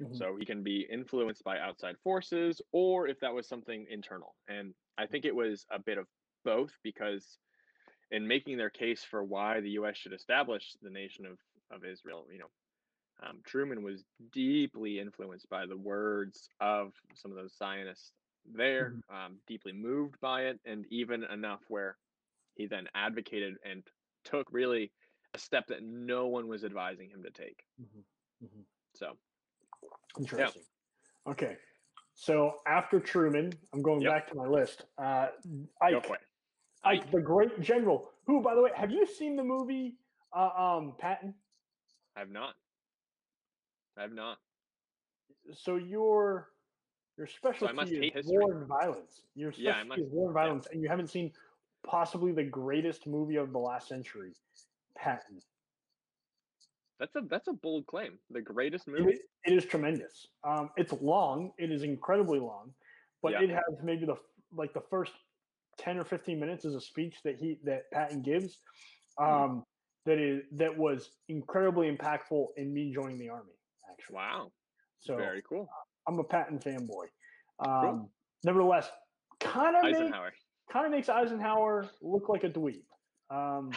mm-hmm. so he can be influenced by outside forces, or if that was something internal. And I think it was a bit of both because in making their case for why the U.S. should establish the nation of of Israel, you know, um, Truman was deeply influenced by the words of some of those Zionists there, mm-hmm. um, deeply moved by it, and even enough where he then advocated and took really a step that no one was advising him to take. Mm-hmm. Mm-hmm. So, interesting. Yeah. Okay. So after Truman, I'm going yep. back to my list. Uh, Ike, Ike, the great general, who, by the way, have you seen the movie uh, um, Patton? I have not. I have not. So your your specialty so is war and violence. Your specialty yeah, must, is war and violence, yeah. and you haven't seen possibly the greatest movie of the last century, Patton. That's a that's a bold claim. The greatest movie. it is, it is tremendous. Um, it's long. It is incredibly long, but yeah. it has maybe the like the first ten or fifteen minutes is a speech that he that Patton gives. Hmm. Um, that is that was incredibly impactful in me joining the army. Actually, wow. So very cool. I'm a Patton fanboy. Um, cool. Nevertheless, kind of Eisenhower kind of makes Eisenhower look like a dweeb. Um,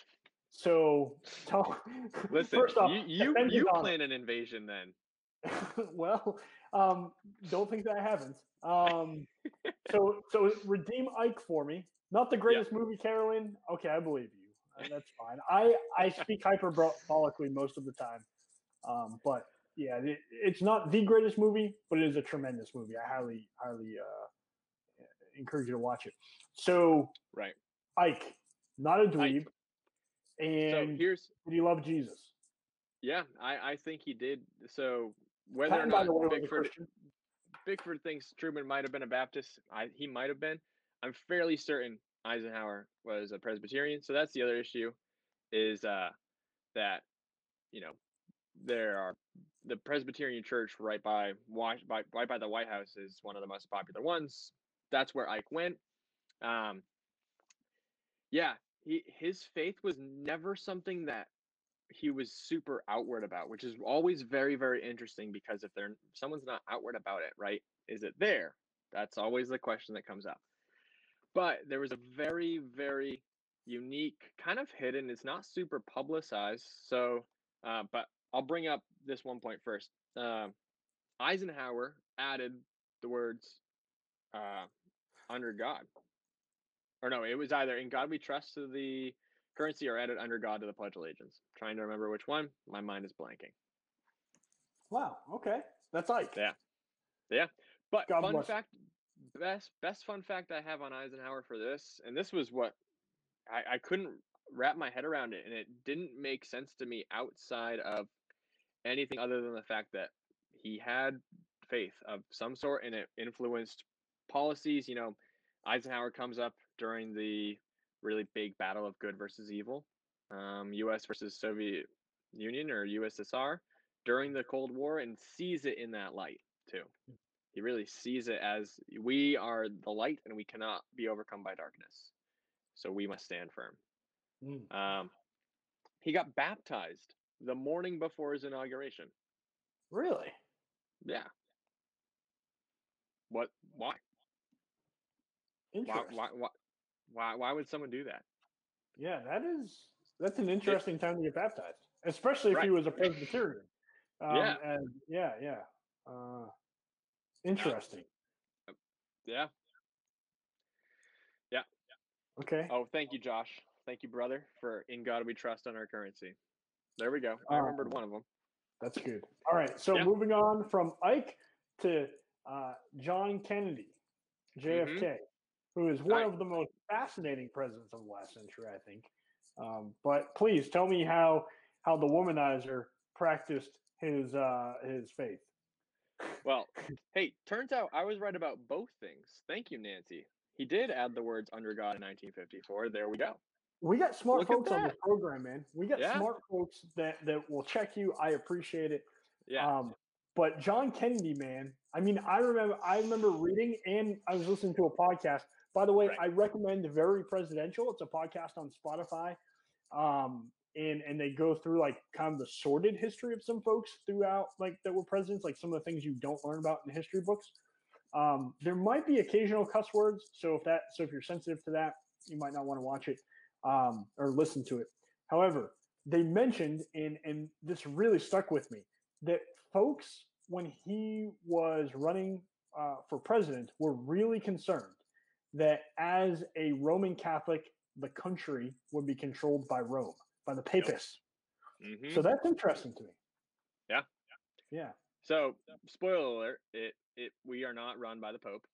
so, tell, listen, first off, you you, you plan an invasion then. well, um, don't think that I haven't. Um, so so redeem Ike for me. Not the greatest yeah. movie, Carolyn. Okay, I believe you. That's fine. I I speak hyperbolically most of the time, um, but yeah, it, it's not the greatest movie, but it is a tremendous movie. I highly highly uh, encourage you to watch it. So right, Ike, not a dweeb, Ike. and so here's did he love Jesus? Yeah, I I think he did. So whether Patton, or not Bickford, Bickford thinks Truman might have been a Baptist, I, he might have been. I'm fairly certain Eisenhower was a Presbyterian. So that's the other issue, is uh, that you know there are the Presbyterian Church right by by right by the White House is one of the most popular ones. That's where Ike went. Um, yeah, he his faith was never something that he was super outward about, which is always very very interesting because if they're someone's not outward about it, right? Is it there? That's always the question that comes up. But there was a very very unique, kind of hidden. It's not super publicized, so uh, but I'll bring up this one point first. Uh, Eisenhower added the words uh, under God. Or no, it was either in God we trust to the currency or added under God to the Pledge of Allegiance. trying to remember which one. My mind is blanking. Wow. Okay. That's like. Yeah. Yeah. But God fun fact, best best fun fact I have on Eisenhower for this, and this was what I, I couldn't wrap my head around it, and it didn't make sense to me outside of anything other than the fact that he had faith of some sort and it influenced policies. You know, Eisenhower comes up during the really big battle of good versus evil, um, U.S. versus Soviet Union or USSR during the Cold War, and sees it in that light too. He really sees it as we are the light and we cannot be overcome by darkness. So we must stand firm. Mm. Um, he got baptized the morning before his inauguration. Really? Yeah. What? Why? Interesting. Why, why, why, why would someone do that? Yeah, that is that's an interesting time to get baptized. especially if Right. he was a Presbyterian. Um, Yeah. And yeah, yeah. Uh, interesting. Yeah. Yeah. Okay. Oh, thank you, Josh. Thank you, brother, for "In God We Trust" on our currency. There we go. I remembered one of them. That's good. All right. So Yeah. moving on from Ike to uh, John Kennedy, JFK, who is one Mm-hmm. Of the most fascinating presidents of the last century, I think. Um, but please tell me how how the womanizer practiced his uh, his faith. Well, hey, turns out I was right about both things. Thank you, Nancy. He did add the words "under God" in 1954. There we go. We got smart Look folks on the program, man. We got Yeah. smart folks that that will check you. I appreciate it. Yeah. Um, but John Kennedy, man, I mean, I remember, I remember reading, and I was listening to a podcast. By the way, Right. I recommend Very Presidential. It's a podcast on Spotify, um, and and they go through like kind of the sordid history of some folks throughout, like that were presidents, like some of the things you don't learn about in history books. Um, there might be occasional cuss words, so if that, so if you're sensitive to that, you might not want to watch it um, or listen to it. However, they mentioned, and and this really stuck with me, that folks when he was running uh, for president were really concerned that as a Roman Catholic, the country would be controlled by Rome, by the papists. Mhm. So that's interesting to me. Yeah. Yeah. So, spoiler alert: it it we are not run by the Pope.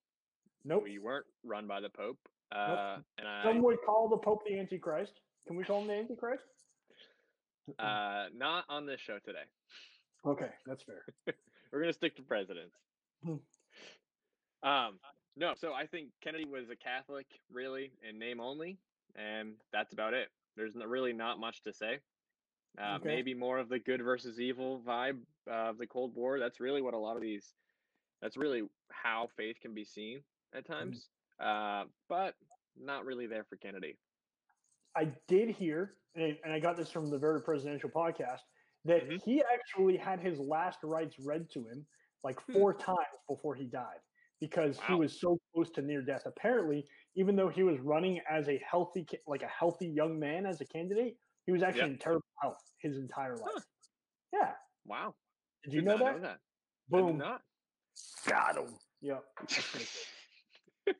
Nope. We weren't run by the Pope. Uh, and I Some would call the Pope the Antichrist. Can we call him the Antichrist? uh, not on this show today. Okay, that's fair. We're gonna stick to presidents. Hmm. um, no, so I think Kennedy was a Catholic, really, in name only, and that's about it. There's really not much to say. Uh, Okay. Maybe more of the good versus evil vibe uh, of the Cold War. That's really what a lot of these. That's really how faith can be seen at times, uh, but not really there for Kennedy. I did hear, and I got this from the Very Presidential podcast, that Mhm. he actually had his last rites read to him like Hmm. four times before he died because he was so close to near death. Apparently, even though he was running as a healthy, like a healthy young man as a candidate, he was actually Yeah. in terrible health his entire life. Huh. Yeah. Wow, Did you Did know not that? that? I did Boom. not. Got him. Yeah.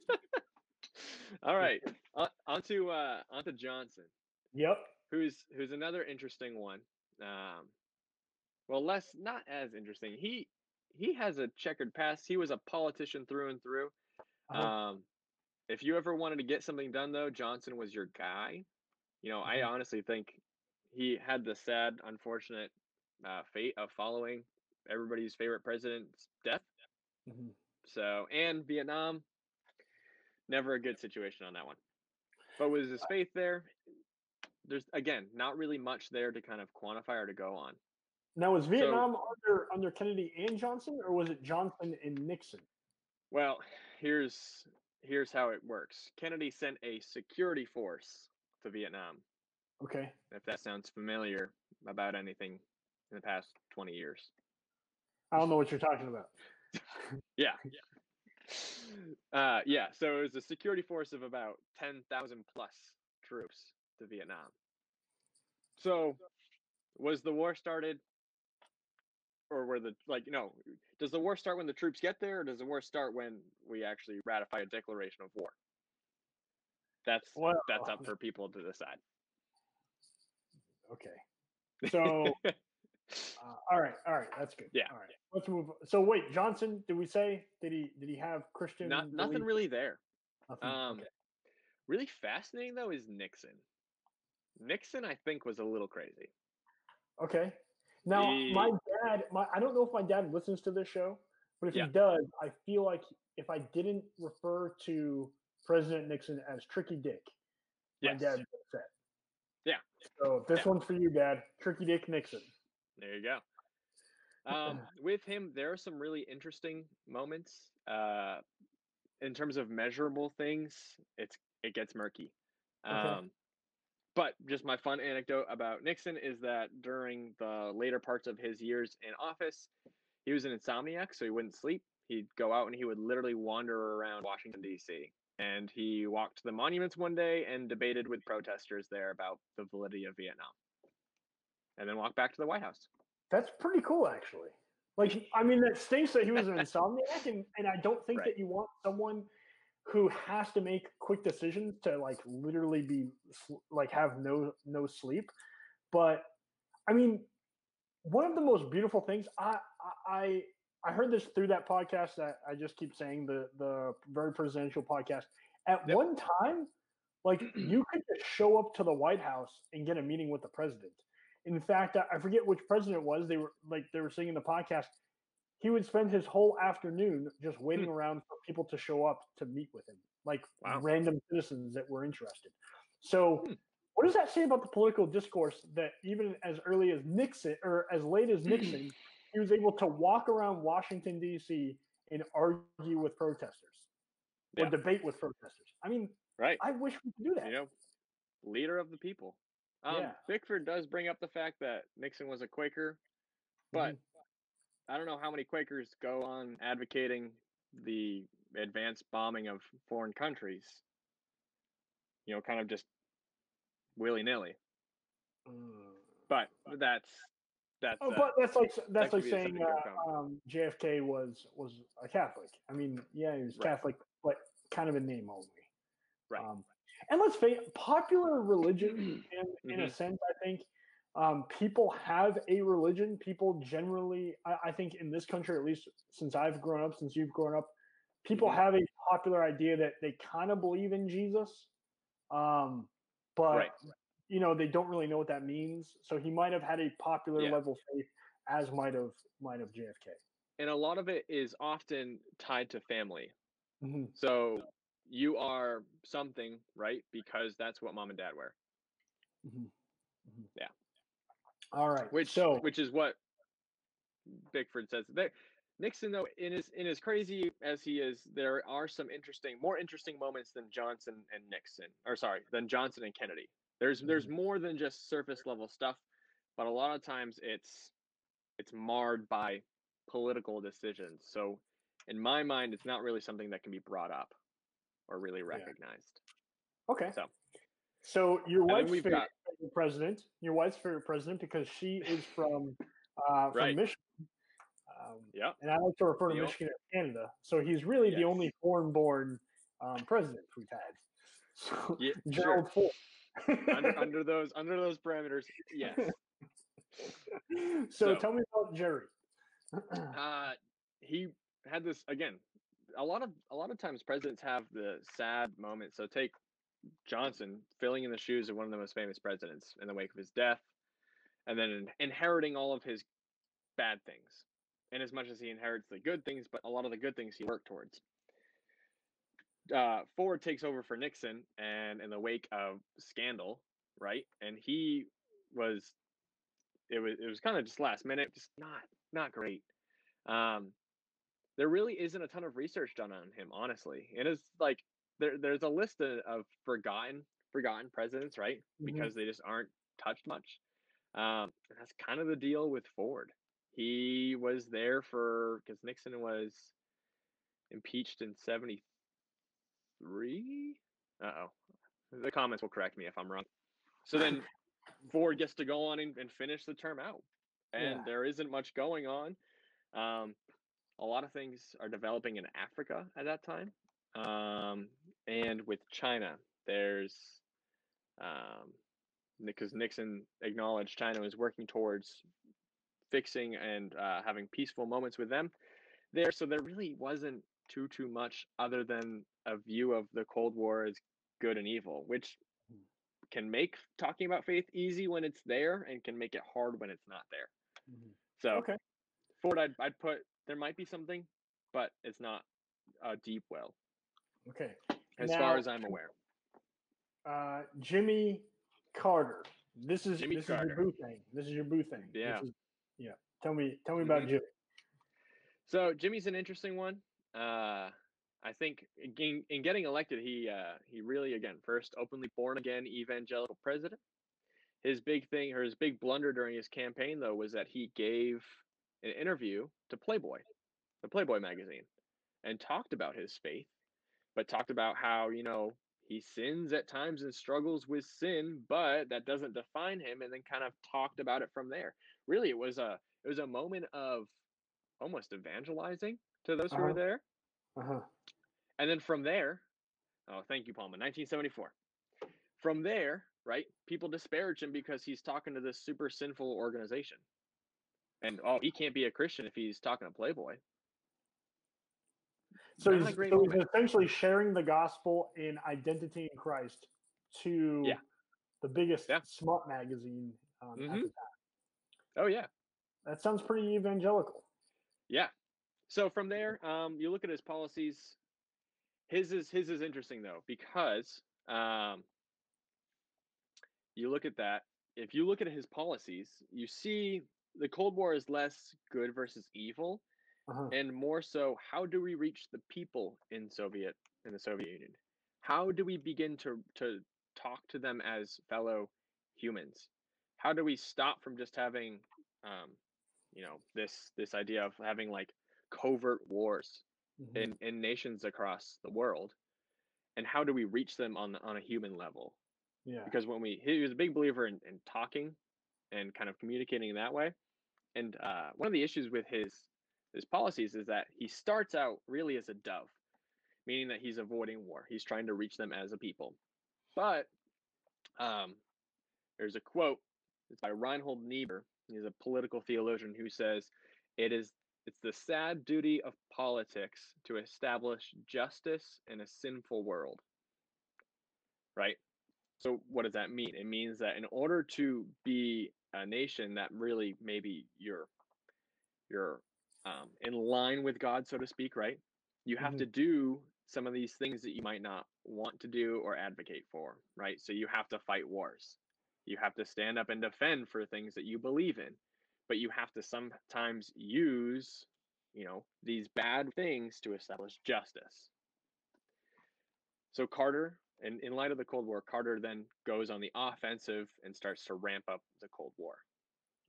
All right, on, on to uh, on to Johnson, Yep. who's who's another interesting one. Um, well, less not as interesting. He he has a checkered past. He was a politician through and through. Uh-huh. Um, if you ever wanted to get something done, though, Johnson was your guy. You know, I Mhm. honestly think he had the sad, unfortunate uh, fate of following everybody's favorite president's death. Mhm. So, and Vietnam, never a good situation on that one. But was his faith there? There's again not really much there to kind of quantify or to go on. Now, was Vietnam under under Kennedy and Johnson, or was it Johnson and Nixon? Well, here's here's how it works. Kennedy sent a security force to Vietnam. Okay. If that sounds familiar about anything in the past 20 years. I don't know what you're talking about. Yeah. Uh, yeah. So it was a security force of about 10,000 plus troops to Vietnam. So was the war started? Or where the, like, you know, does the war start when the troops get there or does the war start when we actually ratify a declaration of war? That's Well, that's up for people to decide. Okay. So, uh, all right, all right, that's good. Yeah. All right, let's move. So, wait, Johnson, did we say did he did he have Christian? Not nothing really there. Nothing? Um, okay. really fascinating though is Nixon. Nixon, I think, was a little crazy. Okay. Now, he- my dad, my I don't know if my dad listens to this show, but if Yeah. he does, I feel like if I didn't refer to President Nixon as Tricky Dick, my dad would be upset. Yeah. So this Yeah. one's for you, Dad. Tricky Dick Nixon. There you go. Um, with him, there are some really interesting moments. Uh, in terms of measurable things, it's it gets murky. Okay. But just my fun anecdote about Nixon is that during the later parts of his years in office, he was an insomniac, so he wouldn't sleep. He'd go out and he would literally wander around Washington D.C. And he walked to the monuments one day and debated with protesters there about the validity of Vietnam. and then walked back to the White House. That's pretty cool, actually. Like, I mean, that stinks that he was an insomniac, and, and I don't think Right. that you want someone who has to make quick decisions to like literally be like have no no sleep. But I mean, one of the most beautiful things I I I- heard this through that podcast that I just keep saying the the very presidential podcast. At Yep. one time, like you could just show up to the White House and get a meeting with the president. In fact, I forget which president it was. They were like they were saying in the podcast. He would spend his whole afternoon just waiting around for people to show up to meet with him, like Wow. random citizens that were interested. So, Hmm. what does that say about the political discourse that even as early as Nixon or as late as Nixon, he was able to walk around Washington D.C. and argue with protesters or debate with protesters? I mean, Right. I wish we could do that. you know, leader of the people. Um, Yeah. Bickford does bring up the fact that Nixon was a Quaker, but Mhm. I don't know how many Quakers go on advocating the advanced bombing of foreign countries. You know, kind of just willy nilly. Mm. But that's that's Oh, uh, but that's like that's like saying uh, um, JFK was was a Catholic. I mean, yeah, he was Right. Catholic, but kind of a name only. Right. Um, and let's face popular religion, in, in a Mhm. sense, I think um, people have a religion. People generally, I, I think, in this country, at least since I've grown up, since you've grown up, people Mhm. have a popular idea that they kind of believe in Jesus, um, but Right. you know they don't really know what that means. So he might have had a popular Yeah. level faith, as might have might have JFK. and a lot of it is often tied to family. Mhm. So you are something, right? Because that's what mom and dad wear. Mhm. Mhm. Yeah. All right. which so which is what Bickford says. There, Nixon, though, in as in as crazy as he is, there are some interesting, more interesting moments than Johnson and Nixon, or sorry, than Johnson and Kennedy. There's there's mm-hmm. more than just surface level stuff, but a lot of times it's it's marred by political decisions. So, in my mind, it's not really something that can be brought up or really recognized. okay. So, So your wife's favorite got- president, your wife's favorite president, because she is from uh, from Right. Michigan. Um, yeah, and I like to refer to Michigan as Canada. So he's really the only foreign-born um, president we've had. So yeah, sure. Ford. under, under those under those parameters, yes. so, So- tell me about Jerry. uh, he had this again. A lot of a lot of times presidents have the sad moment. So take Johnson filling in the shoes of one of the most famous presidents in the wake of his death, and then inheriting all of his bad things. In as much as he inherits the good things, but a lot of the good things he worked towards. Uh, Ford takes over for Nixon, and in the wake of scandal, right? And he was, it was it was kind of just last minute, just not not great. Um, there really isn't a ton of research done on him, honestly. It is like there there's a list of, of forgotten forgotten presidents, right? Mhm. Because they just aren't touched much. Um, and that's kind of the deal with Ford. He was there for because Nixon was impeached in '73. Uh oh, the comments will correct me if I'm wrong. So then Ford gets to go on and, and finish the term out, and Yeah. there isn't much going on. Um, a lot of things are developing in Africa at that time, um, and with China, there's um, because Nixon acknowledged China was working towards fixing and uh, having peaceful moments with them there. So there really wasn't too too much other than a view of the Cold War as good and evil, which can make talking about faith easy when it's there and can make it hard when it's not there. Mhm. So Okay. Ford, I'd, I'd put there might be something, but it's not a deep well Okay. As Now- far as I'm aware. Uh, Jimmy Carter. This is Jimmy this Carter. is your boo thing. This is your boo thing. Yeah. is- yeah. Tell me tell me about Mhm. Jimmy. So Jimmy's an interesting one. Uh, I think in, in getting elected, he uh, he really again first openly born again evangelical president. His big thing or his big blunder during his campaign though was that he gave an interview to Playboy, the Playboy magazine, and talked about his faith, but talked about how you know he sins at times and struggles with sin, but that doesn't define him. And then kind of talked about it from there. Really, it was a it was a moment of almost evangelizing to those uh-huh. who were uh-huh. there. Uh-huh. And then from there, oh, thank you, Palma, 1974. From there, right, people disparage him because he's talking to this super sinful organization. And oh, he can't be a Christian if he's talking to Playboy. So he's, so he's, essentially sharing the gospel in identity in Christ to yeah. the biggest yeah. smut magazine um, mm-hmm. at the time. Oh yeah, that sounds pretty evangelical. Yeah. So from there, um, you look at his policies. His is his is interesting though because um, you look at that. If you look at his policies, you see the Cold War is less good versus evil uh-huh. and more so how do we reach the people in soviet in the soviet union? How do we begin to to talk to them as fellow humans? How do we stop from just having um you know this this idea of having like covert wars mm-hmm. in in nations across the world? And how do we reach them on on a human level? Yeah. Because when we he was a big believer in, in talking and kind of communicating in that way and uh, one of the issues with his his policies is that he starts out really as a dove, meaning that he's avoiding war. He's trying to reach them as a people. But um, there's a quote. It's by Reinhold Niebuhr. He's a political theologian who says, "It is it's the sad duty of politics to establish justice in a sinful world." Right. So what does that mean? It means that in order to be a nation that really maybe you're you're um, in line with God, so to speak, right? You have mm-hmm. to do some of these things that you might not want to do or advocate for, right? So you have to fight wars. You have to stand up and defend for things that you believe in, but you have to sometimes use, you know, these bad things to establish justice. So Carter, in, in light of the Cold War, Carter then goes on the offensive and starts to ramp up the Cold War.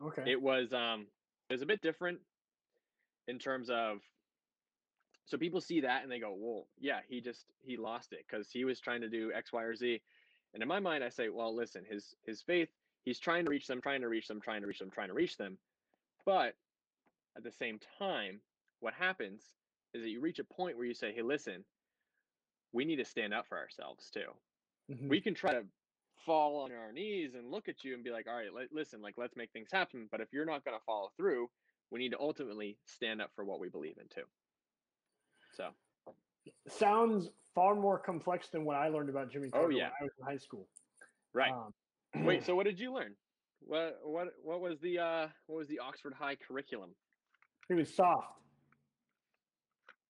Okay. It was um it was a bit different in terms of so people see that and they go well yeah he just he lost it because he was trying to do x y or z. And in my mind i say well listen his his faith he's trying to reach them trying to reach them trying to reach them trying to reach them. But at the same time what happens is that you reach a point where you say hey listen we need to stand up for ourselves too. Mm-hmm. we can try to fall on our knees and look at you and be like all right let, listen like let's make things happen but if you're not going to follow through we need to ultimately stand up for what we believe in too. So sounds far more complex than what I learned about Jimmy Carter oh, yeah. when I was in high school. Right. Um, Wait, so what did you learn? What what what was the uh what was the Oxford High curriculum? It was soft.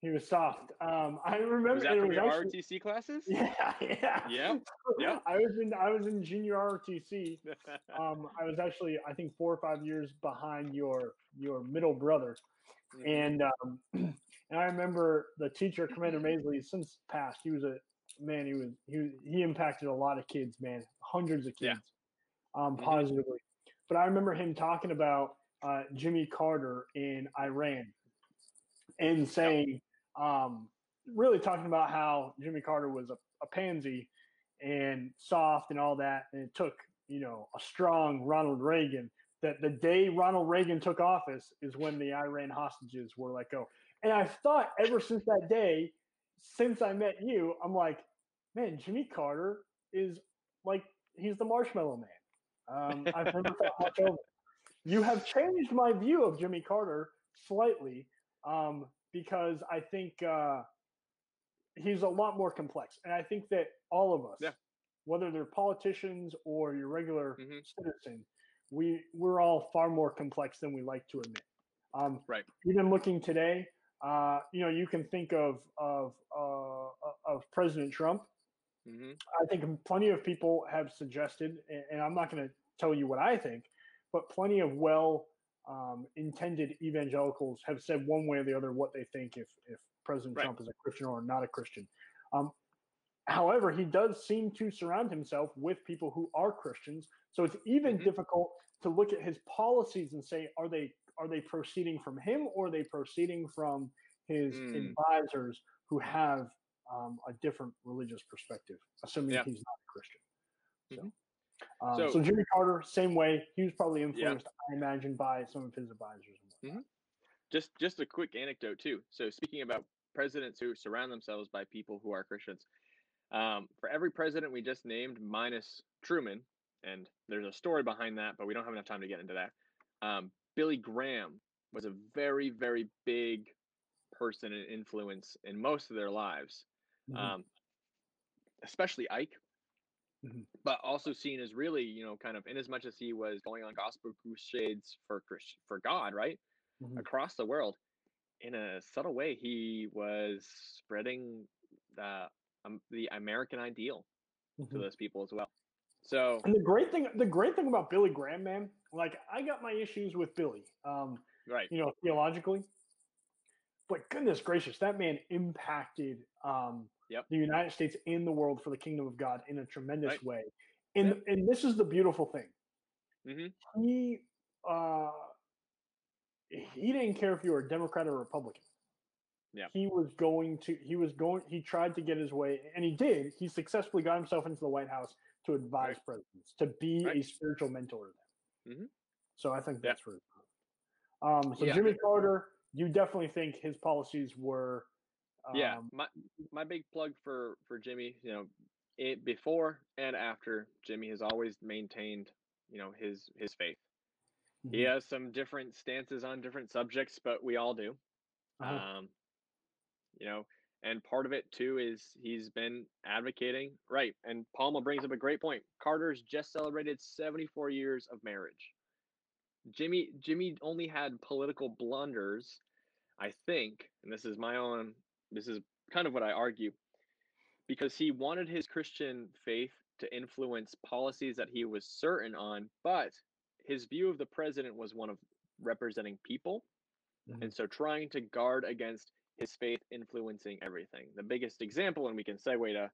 He was soft. Um, I remember was that from your actually, ROTC classes. Yeah, yeah, yeah, yeah. I was in I was in junior ROTC. um, I was actually I think four or five years behind your your middle brother, mm-hmm. and um, and I remember the teacher, Commander Maisley, since passed. He was a man. He was he he impacted a lot of kids, man, hundreds of kids, yeah. um, mm-hmm. positively. Mm-hmm. But I remember him talking about uh, Jimmy Carter in Iran and saying um, really talking about how Jimmy Carter was a, a pansy and soft and all that. And it took, you know, a strong Ronald Reagan that the day Ronald Reagan took office is when the Iran hostages were let go. And I've thought ever since that day, since I met you, I'm like, man, Jimmy Carter is like, he's the marshmallow man. Um, I've never thought much over You have changed my view of Jimmy Carter slightly. Um, because I think uh, he's a lot more complex, and I think that all of us, yeah. whether they're politicians or your regular mm-hmm. citizen, we we're all far more complex than we like to admit. Um, right. Even looking today, uh, you know, you can think of of uh, of President Trump. Mm-hmm. I think plenty of people have suggested, and, and I'm not going to tell you what I think, but plenty of well um, intended evangelicals have said one way or the other what they think if if President right. Trump is a Christian or not a Christian. Um, however, he does seem to surround himself with people who are Christians, so it's even mm-hmm. difficult to look at his policies and say are they are they proceeding from him or are they proceeding from his mm. advisors who have um, a different religious perspective, assuming Yeah. he's not a Christian. So, Mhm. Um, So- so, Jimmy Carter, same way. He was probably influenced, I imagine, by some of his advisors. and whatnot. just just a quick anecdote too. So speaking about presidents who surround themselves by people who are Christians, um, for every president we just named, minus Truman, and there's a story behind that, but we don't have enough time to get into that. Um, Billy Graham was a very very big person and influence in most of their lives, Mhm. um, especially Ike. Mhm. But also seen as really, you know, kind of in as much as he was going on gospel crusades for Christ- for God, right? Mhm. across the world in a subtle way he was spreading the um, the american ideal to Mhm. those people as well so And the great thing, the great thing about Billy Graham, man, like I got my issues with Billy, um, right you know, theologically. But goodness gracious, that man impacted um, Yep. the United States and the world for the kingdom of God in a tremendous Right. way. And and this is the beautiful thing. hmm He uh, he didn't care if you were a Democrat or Republican. Yeah. He was going to he was going he tried to get his way and he did. He successfully got himself into the White House to advise Right. presidents, to be a spiritual mentor to them. Mhm. So I think Yeah. that's really cool. Um, so Yeah. Jimmy Carter, you definitely think his policies were yeah um, my my big plug for for jimmy you know it before and after jimmy has always maintained you know his his faith. He mhm, has some different stances on different subjects but we all do. Uh-huh, um you know and part of it too is he's been advocating right and palma brings up a great point carter's just celebrated 74 years of marriage. Jimmy jimmy only had political blunders i think and this is my own this is kind of what i argue because he wanted his christian faith to influence policies that he was certain on but his view of the president was one of representing people mhm, and so trying to guard against his faith influencing everything. The biggest example, and we can segue to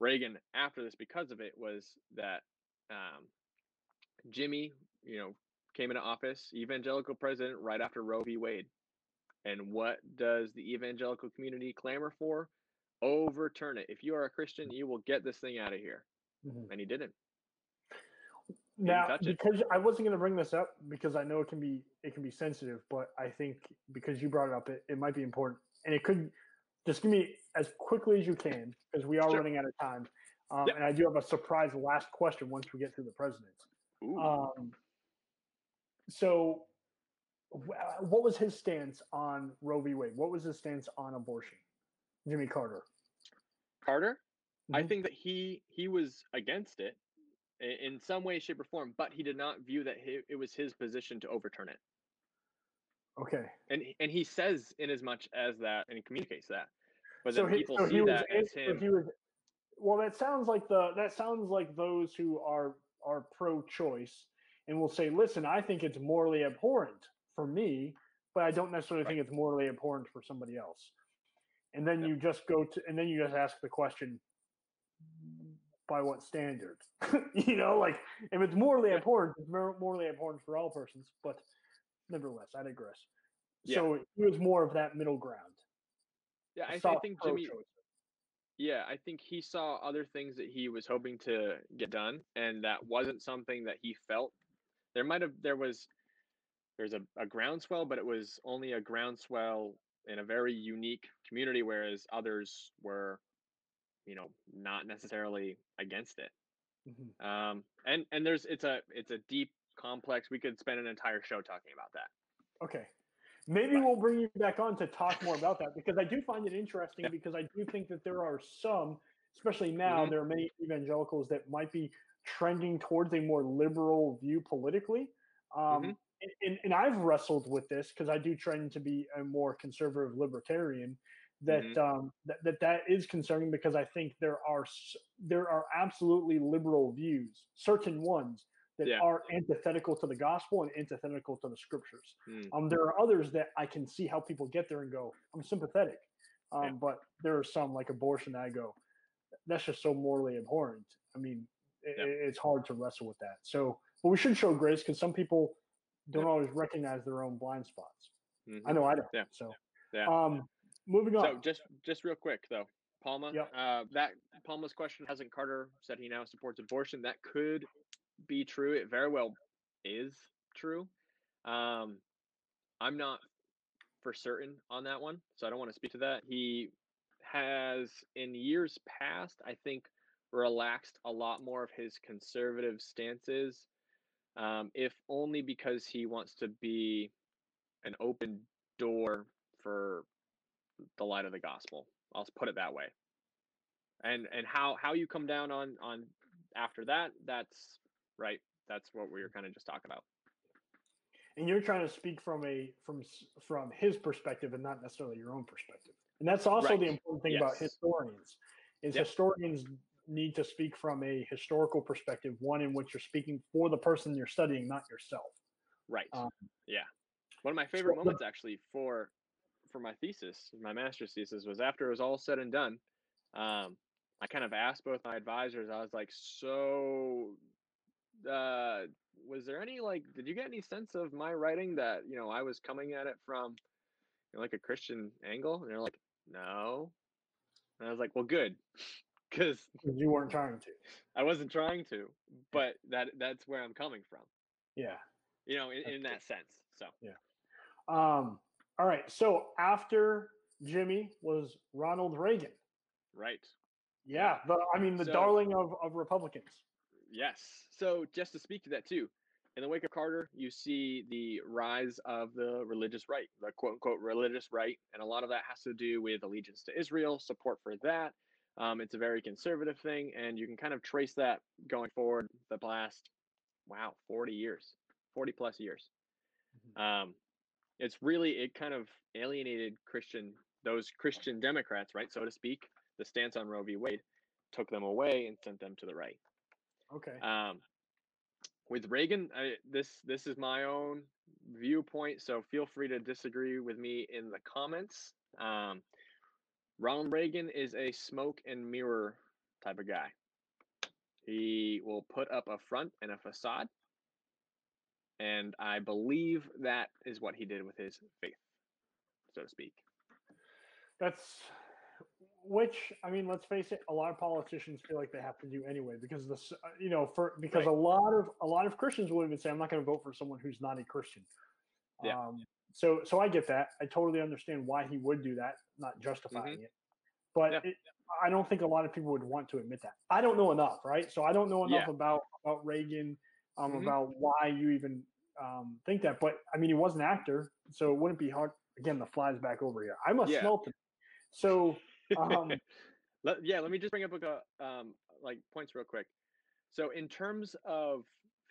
Reagan after this because of it, was that um, Jimmy, you know, came into office, evangelical president, right after Roe v. Wade. And what does the evangelical community clamor for? Overturn it. If you are a Christian, you will get this thing out of here. mhm. And he didn't. Now, because I wasn't going to bring this up because I know it can be it can be sensitive, but I think because you brought it up, it, it might be important, and it could just give me as quickly as you can because we are Sure. running out of time, um, Yep. and I do have a surprise last question once we get through the presidents. Um, so, what was his stance on Roe v. Wade? What was his stance on abortion? Jimmy Carter. Carter, I Mhm. think that he he was against it in some way, shape, or form, but he did not view that he, it was his position to overturn it. Okay. And he- and he says in as much as that, and he communicates that. But so then he, people so see he was, that as him. he was, well, that sounds like the that sounds like those who are are pro-choice and will say, "Listen, I think it's morally abhorrent for me, but I don't necessarily think it's morally abhorrent for somebody else." And then Yeah. you just go to, and then you just ask the question, by what standard? you know, like if it's morally Yeah. abhorrent, it's morally abhorrent for all persons. But nevertheless, I digress. Yeah. So it was more of that middle ground. yeah, I, I think Jimmy. pro-choice. Yeah, I think he saw other things that he was hoping to get done, and that wasn't something that he felt. There might have there was there's a, a groundswell, but it was only a groundswell in a very unique community, whereas others were, you know, not necessarily against it. Mhm. Um, and and there's it's a it's a deep complex. We could spend an entire show talking about that. Okay. Maybe Right. we'll bring you back on to talk more about that because I do find it interesting Yeah. because I do think that there are some, especially now, Mhm. there are many evangelicals that might be trending towards a more liberal view politically. Um, Mhm. And, and, I've wrestled with this because I do trend to be a more conservative libertarian. That, Mhm. um, that that that is concerning because I think there are there are absolutely liberal views, certain ones that Yeah. are antithetical to the gospel and antithetical to the scriptures. Mm. Um, there are others that I can see how people get there and go, I'm sympathetic. Um, Yeah. But there are some like abortion that I go, that's just so morally abhorrent. I mean, i Yeah. it's hard to wrestle with that. So, but we should show grace because some people don't always recognize their own blind spots. I Mhm. know I don't. Yeah. So, Yeah. um, moving on. So just just real quick though, Palma. Yep. Uh, that Palma's question hasn't Carter said he now supports abortion. That could be true. It very well is true. Um, I'm not for certain on that one, so I don't want to speak to that. He has, in years past, I think, relaxed a lot more of his conservative stances, um, if only because he wants to be an open door for the light of the gospel. I'll put it that way. And and how how you come down on on after that, that's right. That's what we were kind of just talking about. And you're trying to speak from a from from his perspective and not necessarily your own perspective. And that's also Right. the important thing about historians is Yep. historians need to speak from a historical perspective, one in which you're speaking for the person you're studying, not yourself. Right. Um, yeah. One of my favorite so moments actually for for my thesis, my master's thesis, was after it was all said and done. Um, I kind of asked both my advisors. I was like, "So, uh, was there any like? Did you get any sense of my writing that you know I was coming at it from you know, like a Christian angle?" And they're like, "No." And I was like, "Well, good, because you weren't trying to. I wasn't trying to, but that that's where I'm coming from. Yeah. You know, in, in that sense. So." Yeah. Um, all right. So after Jimmy was Ronald Reagan. Right. Yeah. The, I mean, the So- darling of, of Republicans. Yes. So just to speak to that too, in the wake of Carter, you see the rise of the religious right, the quote unquote religious right, and a lot of that has to do with allegiance to Israel, support for that. Um, it's a very conservative thing, and you can kind of trace that going forward the last, wow, 40 years, 40 plus years. Um, it's really it kind of alienated Christian those Christian Democrats, right, so to speak. The stance on Roe v. Wade took them away and sent them to the right. Okay. Um, with Reagan, I, this this is my own viewpoint, so feel free to disagree with me in the comments. Um, Ronald Reagan is a smoke and mirror type of guy. He will put up a front and a facade, and I believe that is what he did with his faith, so to speak. That's which I mean, let's face it. A lot of politicians feel like they have to do anyway because this, uh, you know, for because Right. a lot of a lot of Christians will even say, "I'm not going to vote for someone who's not a Christian." Yeah. Um, so, so I get that. I totally understand why he would do that, not justifying it. But Mm-hmm. Yeah. it, I don't think a lot of people would want to admit that. I don't know enough, right? So I don't know enough Yeah. about about Reagan, um, Mhm. about why you even um, think that. But I mean, he was an actor, so it wouldn't be hard. Again, the flies back over here. I must Yeah. smell it. So um, Let, yeah, let me just bring up a um, like points real quick. So in terms of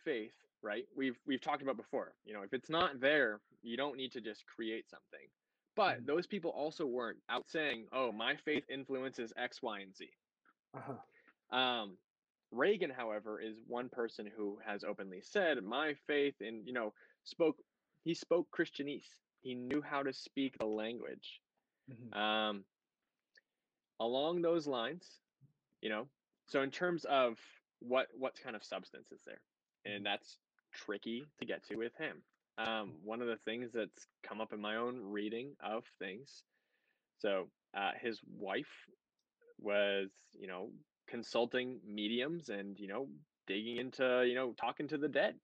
faith, right? We've we've talked about before. You know, if it's not there, you don't need to just create something. But Mhm. those people also weren't out saying, "Oh, my faith influences X, Y, and Z." uh-huh. Um, Reagan, however, is one person who has openly said, "My faith," and you know, spoke. He spoke Christianese. He knew how to speak the language. Mhm. Um, along those lines, you know, so in terms of what what kind of substance is there, and that's tricky to get to with him. Um, one of the things that's come up in my own reading of things, so uh, his wife was, you know, consulting mediums and you know digging into you know talking to the dead.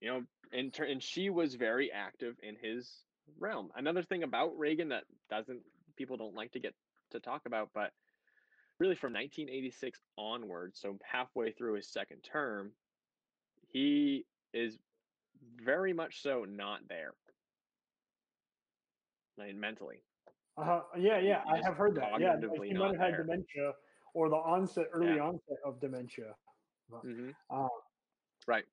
You know and and she was very active in his realm. Another thing about reagan that doesn't people don't like to get to talk about but really from 1986 onward so halfway through his second term he is very much so not there like mentally Uh-huh. Yeah, yeah, I have heard that. Yeah, like he might have had there. dementia or the onset, early Yeah. onset of dementia. Mm-hmm. Uh, right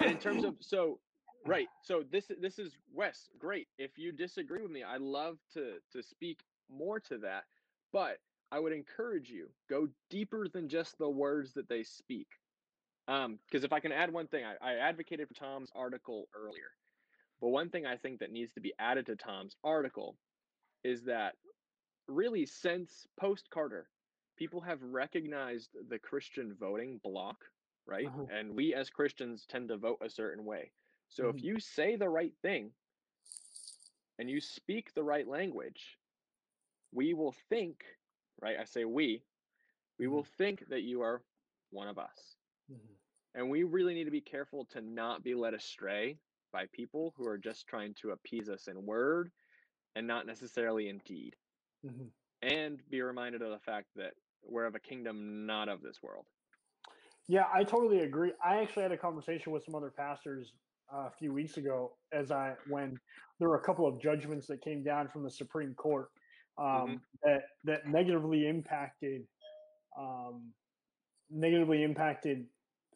and in terms of so right so this this is wes great if you disagree with me i love to to speak more to that but i would encourage you go deeper than just the words that they speak um because if i can add one thing I, I advocated for tom's article earlier but one thing i think that needs to be added to tom's article is that really since post carter people have recognized the christian voting block right? Uh-huh. And we as Christians tend to vote a certain way. So Mhm. if you say the right thing and you speak the right language, we will think right? I say we, we will Mm-hmm. think that you are one of us. Mhm. And we really need to be careful to not be led astray by people who are just trying to appease us in word and not necessarily in deed. Mhm. And be reminded of the fact that we're of a kingdom not of this world. Yeah, I totally agree. I actually had a conversation with some other pastors uh, a few weeks ago as I when there were a couple of judgments that came down from the Supreme Court um, that that negatively impacted um, negatively impacted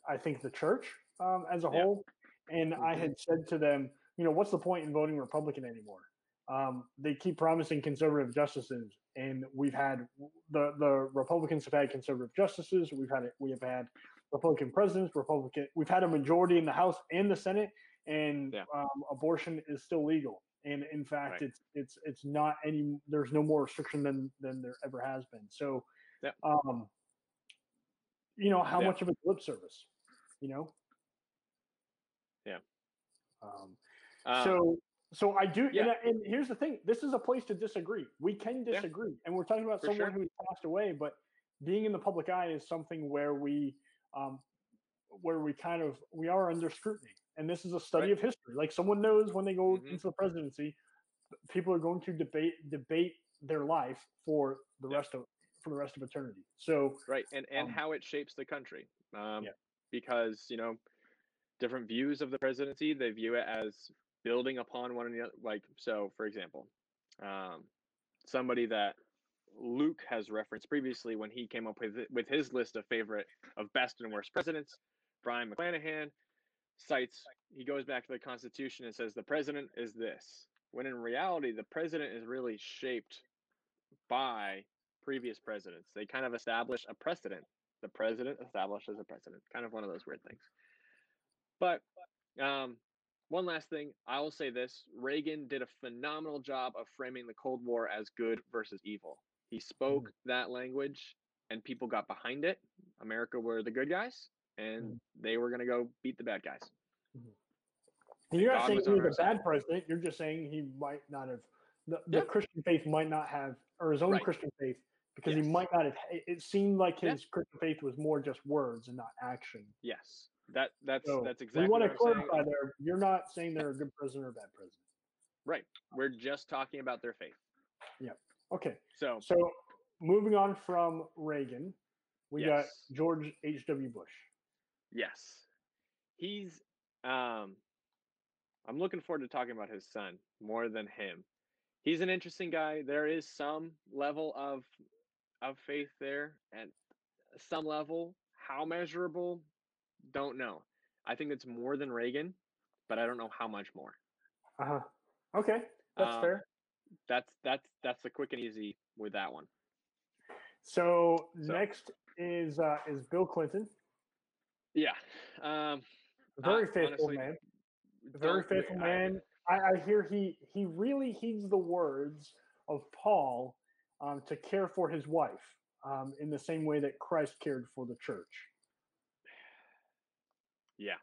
I think the church um, as a Yeah. whole. And I Mhm. had said to them, you know, what's the point in voting Republican anymore? Um, they keep promising conservative justices, and we've had the the Republicans have had conservative justices. We've had we have had Republican presidents, Republican. We've had a majority in the House and the Senate, and Yeah. um, abortion is still legal. And in fact, Right. it's it's it's not any. There's no more restriction than than there ever has been. So, Yep. um, you know, how Yeah. much of it's lip service? You know. Yeah. Um, Um, so so I do, yeah. and, and here's the thing: this is a place to disagree. We can Yeah. disagree, and we're talking about For someone sure. who's passed away, but being in the public eye is something where we, um, where we kind of we are under scrutiny, and this is a study Right. of history. Like someone knows when they go Mhm. into the presidency, people are going to debate debate their life for the Yeah. rest of for the rest of eternity. So right and and um, how it shapes the country um Yeah. because you know different views of the presidency they view it as building upon one another like so for example um somebody that luke has referenced previously when he came up with with his list of favorite of best and worst presidents Brion McClanahan cites he goes back to the constitution and says the president is this when in reality the president is really shaped by previous presidents. They kind of establish a precedent. The president establishes a precedent. Kind of one of those weird things. But um, one last thing, I will say this: Reagan did a phenomenal job of framing the Cold War as good versus evil. He hmm. spoke that language, and people got behind it. America were the good guys, hmm. and they were going to go beat the bad guys. Hmm. And you're not saying he was a bad president. You're just saying he might not have the, the Yeah. Christian faith might not have or his own Right. Christian faith because he might not have. It seemed like his Christian faith was more just words and not action. Yes, that that's So that's exactly. we want to what I'm saying. clarify there. You're not saying they're a good president or a bad president. Right, we're just talking about their faith. Yeah. Okay, So so moving on from Reagan, we Yes. got George H. W. Bush. Yes. He's um I'm looking forward to talking about his son more than him. He's an interesting guy. There is some level of of faith there and some level. How measurable? Don't know. I think it's more than Reagan, but I don't know how much more. Uh huh. Okay, that's Um, fair. That's that's that's the quick and easy with that one. So, so- next is uh, is Bill Clinton, Yeah. Um very Uh, faithful honestly, man. Very faithful man. I, I hear he he really heeds the words of Paul um, to care for his wife um, in the same way that Christ cared for the church. Yeah.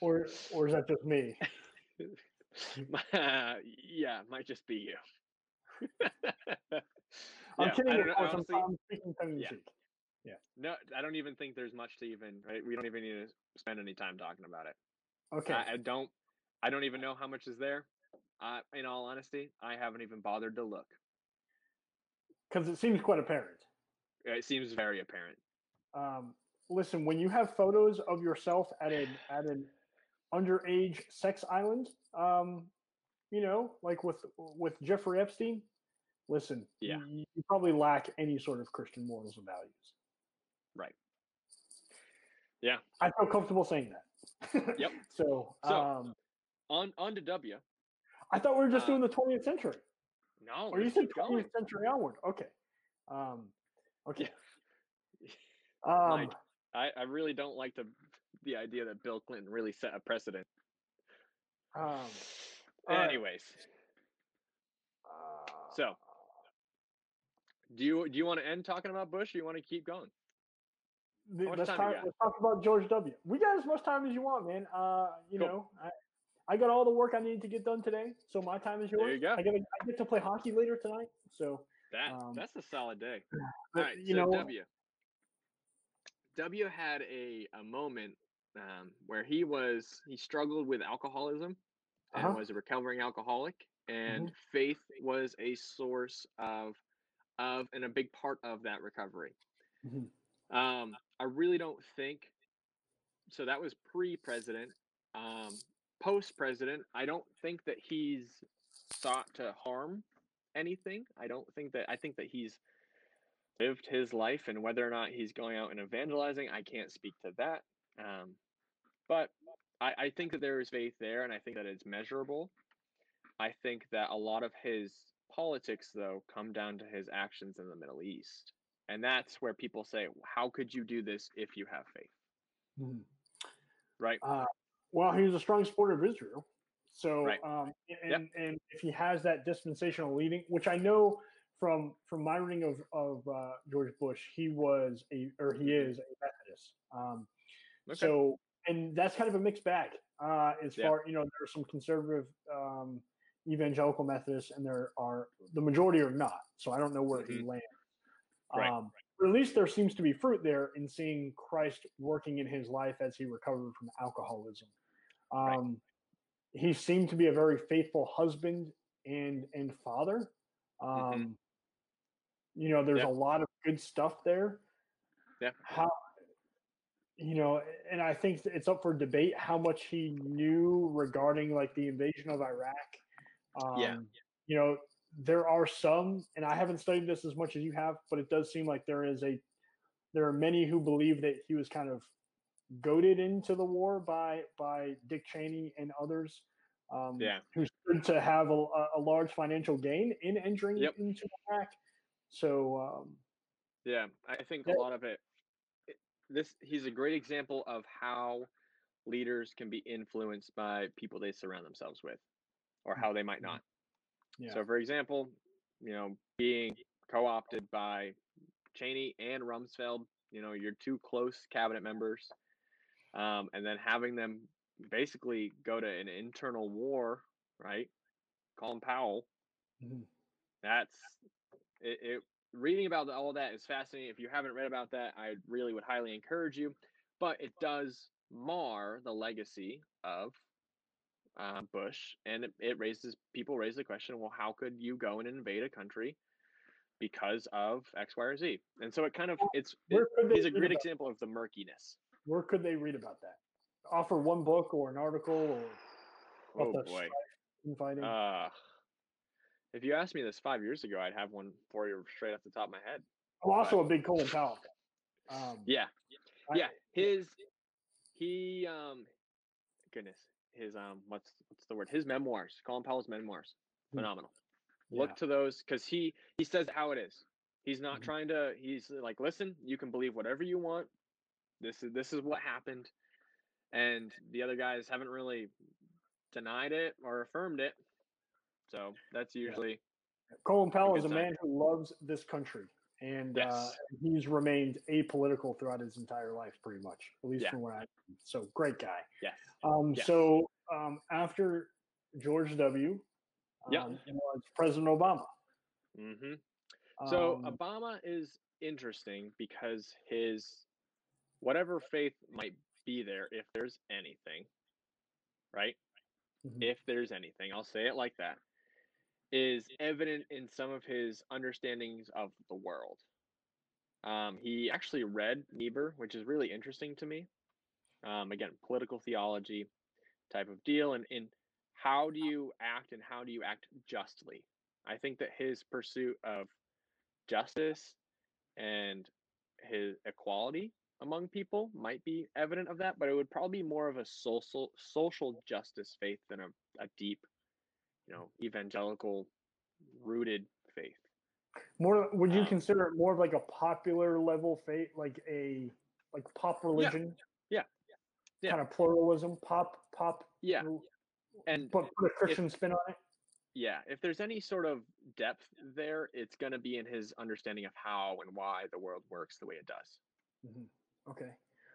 Or or is that just me? yeah, might just be you. I'm Yeah, kidding. I don't know, honestly, I'm speaking tongue in yeah. cheek. no, I don't even think there's much to even. Right, we don't even need to spend any time talking about it. Okay. I, I don't. I don't even know how much is there. Uh, in all honesty, I haven't even bothered to look. Because it seems quite apparent. It seems very apparent. Um, listen, when you have photos of yourself at an at an underage sex island, um, you know, like with with Jeffrey Epstein, listen, Yeah. you, you probably lack any sort of Christian morals and values. Right. Yeah. I feel comfortable saying that. Yep. So, So, um, On on to W. I thought we were just uh, doing the 20th century, No, or you said keep going. 20th century onward. Okay. Um, okay. Um, I, I really don't like the the idea that Bill Clinton really set a precedent. um. Anyways, uh, so do you do you want to end talking about Bush? or you want to keep going? The- let's, time talk, let's talk about George W. We got as much time as you want, man. Uh, you Cool. know, I, I got all the work I need to get done today, so my time is yours. There you go. I get I get to play hockey later tonight, so That Um, that's a solid day. But, right, you so know, W. W had a, a moment um, where he was he struggled with alcoholism and Uh-huh. was a recovering alcoholic, and Mhm. faith was a source of of and a big part of that recovery. Mhm. Um, I really don't think so. That was pre-president. Um, post-president, I don't think that he's sought to harm anything. I don't think that. I think that he's lived his life, and whether or not he's going out and evangelizing, I can't speak to that. Um, but I, I think that there is faith there, and I think that it's measurable. I think that a lot of his politics, though, come down to his actions in the Middle East. And that's where people say, How could you do this if you have faith? Mhm. Right? Uh, well, he was a strong supporter of Israel. So, Right. um, and, Yep. and if he has that dispensational leading, which I know from from my reading of of uh, George Bush, he was a or he is a Methodist. Um, Okay. So, and that's kind of a mixed bag. Uh, as Yeah. far you know, there are some conservative um, evangelical Methodists, and there are the majority are not. So I don't know where he Mhm. lands. Right. Um, but at least there seems to be fruit there in seeing Christ working in his life as he recovered from alcoholism. Right. Um, He seemed to be a very faithful husband and and father. Um, You know, there's Mm-hmm. A lot of good stuff there. Yeah. How you know, and I think it's up for debate how much he knew regarding like the invasion of Iraq. Um, Yeah. You know, there are some, and I haven't studied this as much as you have, but it does seem like there is a, there are many who believe that he was kind of goaded into the war by by Dick Cheney and others. Um, Yeah. who stood to have a, a- large financial gain in entering Yep. into Iraq. So um, Yeah, I think Yeah. a lot of it, it. This he's a great example of how leaders can be influenced by people they surround themselves with, or how they might not. yeah, So, for example, you know, being co-opted by Cheney and Rumsfeld, you know, your two close cabinet members, um, and then having them basically go to an internal war, right? Colin Powell, Mhm. that's it, it reading about all that is fascinating if you haven't read about that i really would highly encourage you but it does mar the legacy of uh, bush and it, it raises people raise the question well how could you go and invade a country because of x y or z and so it kind of it's it, Where could they he's a great example of the murkiness Where could they read about that? Offer one book or an article or oh boy infighting. uh if you asked me this five years ago i'd have one for you straight off the top of my head I'm also a big Colin Powell. Um, yeah I- yeah his he um goodness his um what's what's the word his memoirs colin powell's memoirs Hmm. phenomenal yeah. look to those because he he says how it is he's not Mhm. trying to he's like listen you can believe whatever you want this is this is what happened and the other guys haven't really denied it or affirmed it so that's usually Colin Powell is a man who loves this country, and uh, he's remained apolitical throughout his entire life, pretty much, at least Yeah. from what I. So great guy. yes Um, Yes. So um, after George W. Yeah. um, was President Obama. mm-hmm. So Um, Obama is interesting because his whatever faith might be there, if there's anything, right? Mhm. If there's anything, I'll say it like that, is evident in some of his understandings of the world. Um, he actually read Niebuhr, which is really interesting to me. Um, again, political theology type of deal, and in how do you act and how do you act justly? I think that his pursuit of justice and his equality among people might be evident of that, but it would probably be more of a social social justice faith than a, a deep, you know, evangelical rooted faith. more, would you um, consider it more of like a popular level faith, like a like pop religion? Yeah. Yeah. Kind of pluralism, pop, pop. Yeah. And but put a Christian spin on it. yeah, if there's any sort of depth there, it's going to be in his understanding of how and why the world works the way it does. Mhm. Okay.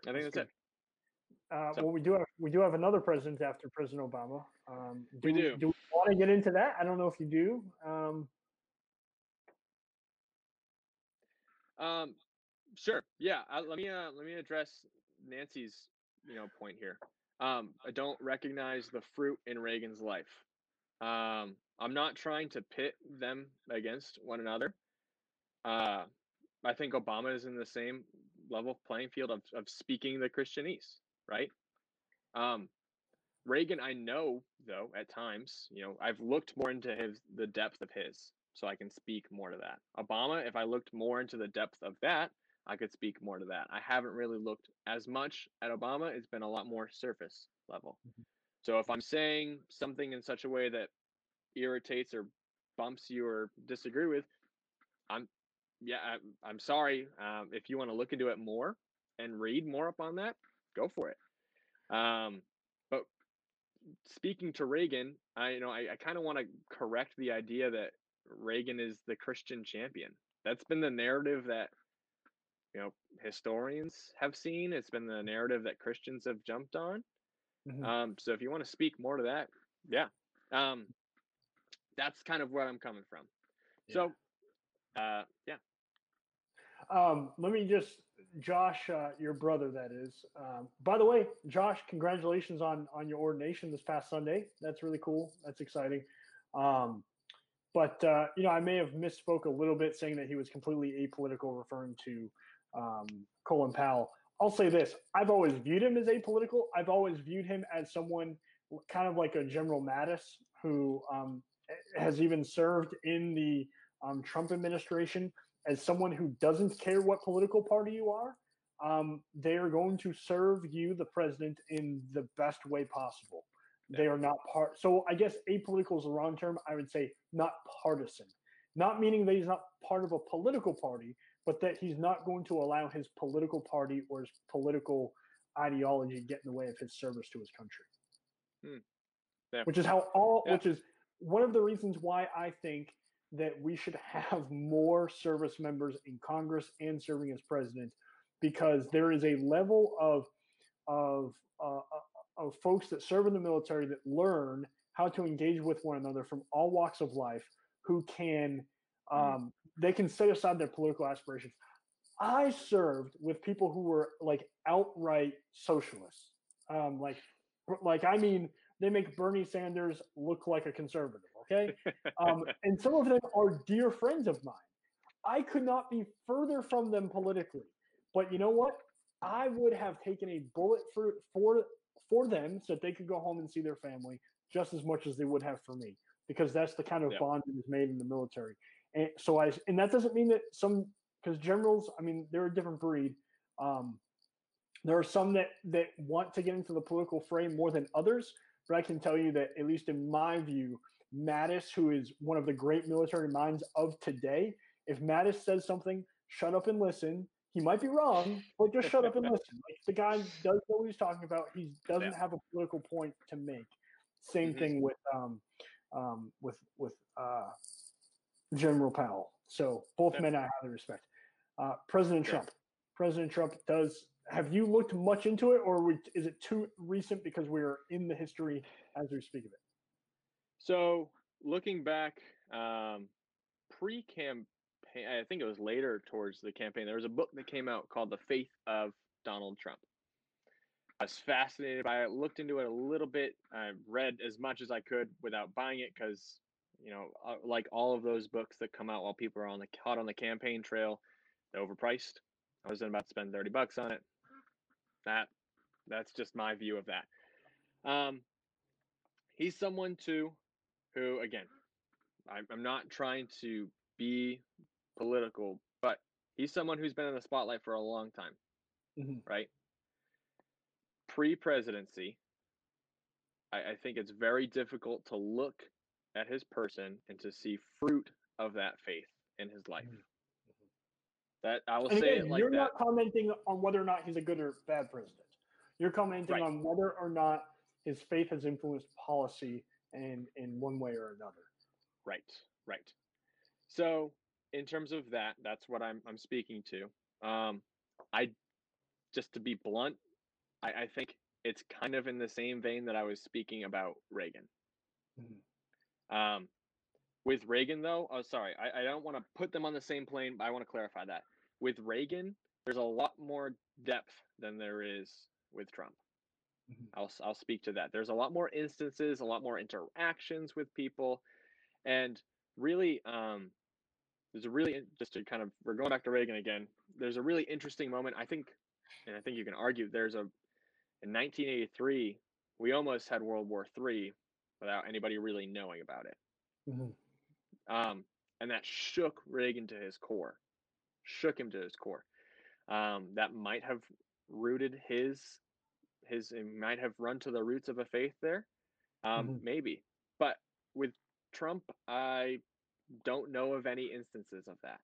I think That's that's, it. Uh, So- well, we do have we do have another president after President Obama. Um, We do. Do we want to get into that? I don't know if you do. Um, Um, sure. Yeah. I, let me uh, let me address Nancy's you know point here. Um, I don't recognize the fruit in Reagan's life. Um, I'm not trying to pit them against one another. Uh, I think Obama is in the same level playing field of, of speaking the Christianese, right? Um, Reagan, I know though at times, you know, I've looked more into his the depth of his, so I can speak more to that. Obama, if I looked more into the depth of that, I could speak more to that. I haven't really looked as much at Obama. It's been a lot more surface level. Mm-hmm. So if I'm saying something in such a way that irritates or bumps you or disagree with, I'm yeah, I, am sorry. Um, if you want to look into it more and read more up on that, go for it. Um, but speaking to Reagan, I you know I, I kind of want to correct the idea that Reagan is the Christian champion. That's been the narrative that you know historians have seen. It's been the narrative that Christians have jumped on. Mm-hmm. Um, so if you want to speak more to that, yeah, um, that's kind of where I'm coming from. Yeah. So, uh, yeah. Um, let me just, Josh, uh, your brother, that is. Um, by the way, Josh, congratulations on on your ordination this past Sunday. That's really cool. That's exciting. Um, but uh, you know, I may have misspoke a little bit, saying that he was completely apolitical, referring to um, Colin Powell. I'll say this: I've always viewed him as apolitical. I've always viewed him as someone kind of like a General Mattis, who um, has even served in the um, Trump administration as someone who doesn't care what political party you are. Um, they are going to serve you, the president, in the best way possible. They are not part. So I guess apolitical is the wrong term. I would say not partisan. Not meaning that he's not part of a political party, but that he's not going to allow his political party or his political ideology get in the way of his service to his country. Hmm. Yeah. Which is how all, yeah. which is one of the reasons why I think that we should have more service members in Congress and serving as president, because there is a level of of uh, uh of folks that serve in the military that learn how to engage with one another from all walks of life, who can hmm. um, they can set aside their political aspirations. I served with people who were like outright socialists, um, like like I mean they make Bernie Sanders look like a conservative. Okay. Um, and some of them are dear friends of mine. I could not be further from them politically. But you know what? I would have taken a bullet for for for them so that they could go home and see their family just as much as they would have for me because that's the kind of yeah. bond that is made in the military. And so I and that doesn't mean that some because generals, I mean, they're a different breed. Um, there are some that that want to get into the political frame more than others, but I can tell you that, at least in my view, Mattis, who is one of the great military minds of today, if Mattis says something, shut up and listen. He might be wrong, but just shut up and listen. Like the guy does know what he's talking about. He doesn't have a political point to make. Same mm-hmm. thing with um, um, with with uh, General Powell. So both yeah. men I highly respect. Uh, President yeah. Trump. President Trump does have you looked much into it, or is it too recent because we're in the history as we speak of it? So looking back, um, pre-campaign, I think it was later towards the campaign. There was a book that came out called "The Faith of Donald Trump." I was fascinated by it. Looked into it a little bit. I read as much as I could without buying it because, you know, uh, like all of those books that come out while people are on the hot on the campaign trail, they're overpriced. I wasn't about to spend thirty bucks on it. That that's just my view of that. Um, he's someone too who, again, I'm, I'm not trying to be political, but he's someone who's been in the spotlight for a long time, mm-hmm. right? Pre presidency, I, I think it's very difficult to look at his person and to see fruit of that faith in his life. Mm-hmm. That I will and say again, it like You're that. not commenting on whether or not he's a good or bad president. You're commenting right. on whether or not his faith has influenced policy and in one way or another. Right, right. So in terms of that, that's what I'm I'm speaking to. Um, I just to be blunt, I, I think it's kind of in the same vein that I was speaking about Reagan. Mm-hmm. Um, with Reagan, though, oh, sorry, I, I don't want to put them on the same plane, but I want to clarify that. with Reagan, there's a lot more depth than there is with Trump. Mm-hmm. I'll I'll speak to that. There's a lot more instances, a lot more interactions with people, and really, um, there's a really just to kind of we're going back to Reagan again. There's a really interesting moment. I think, and I think you can argue there's a in 1983 we almost had World War III without anybody really knowing about it. Mm-hmm. Um, and that shook Reagan to his core, shook him to his core. Um, that might have rooted his his it might have run to the roots of a faith there, um, mm-hmm. maybe. But with Trump, I don't know of any instances of that.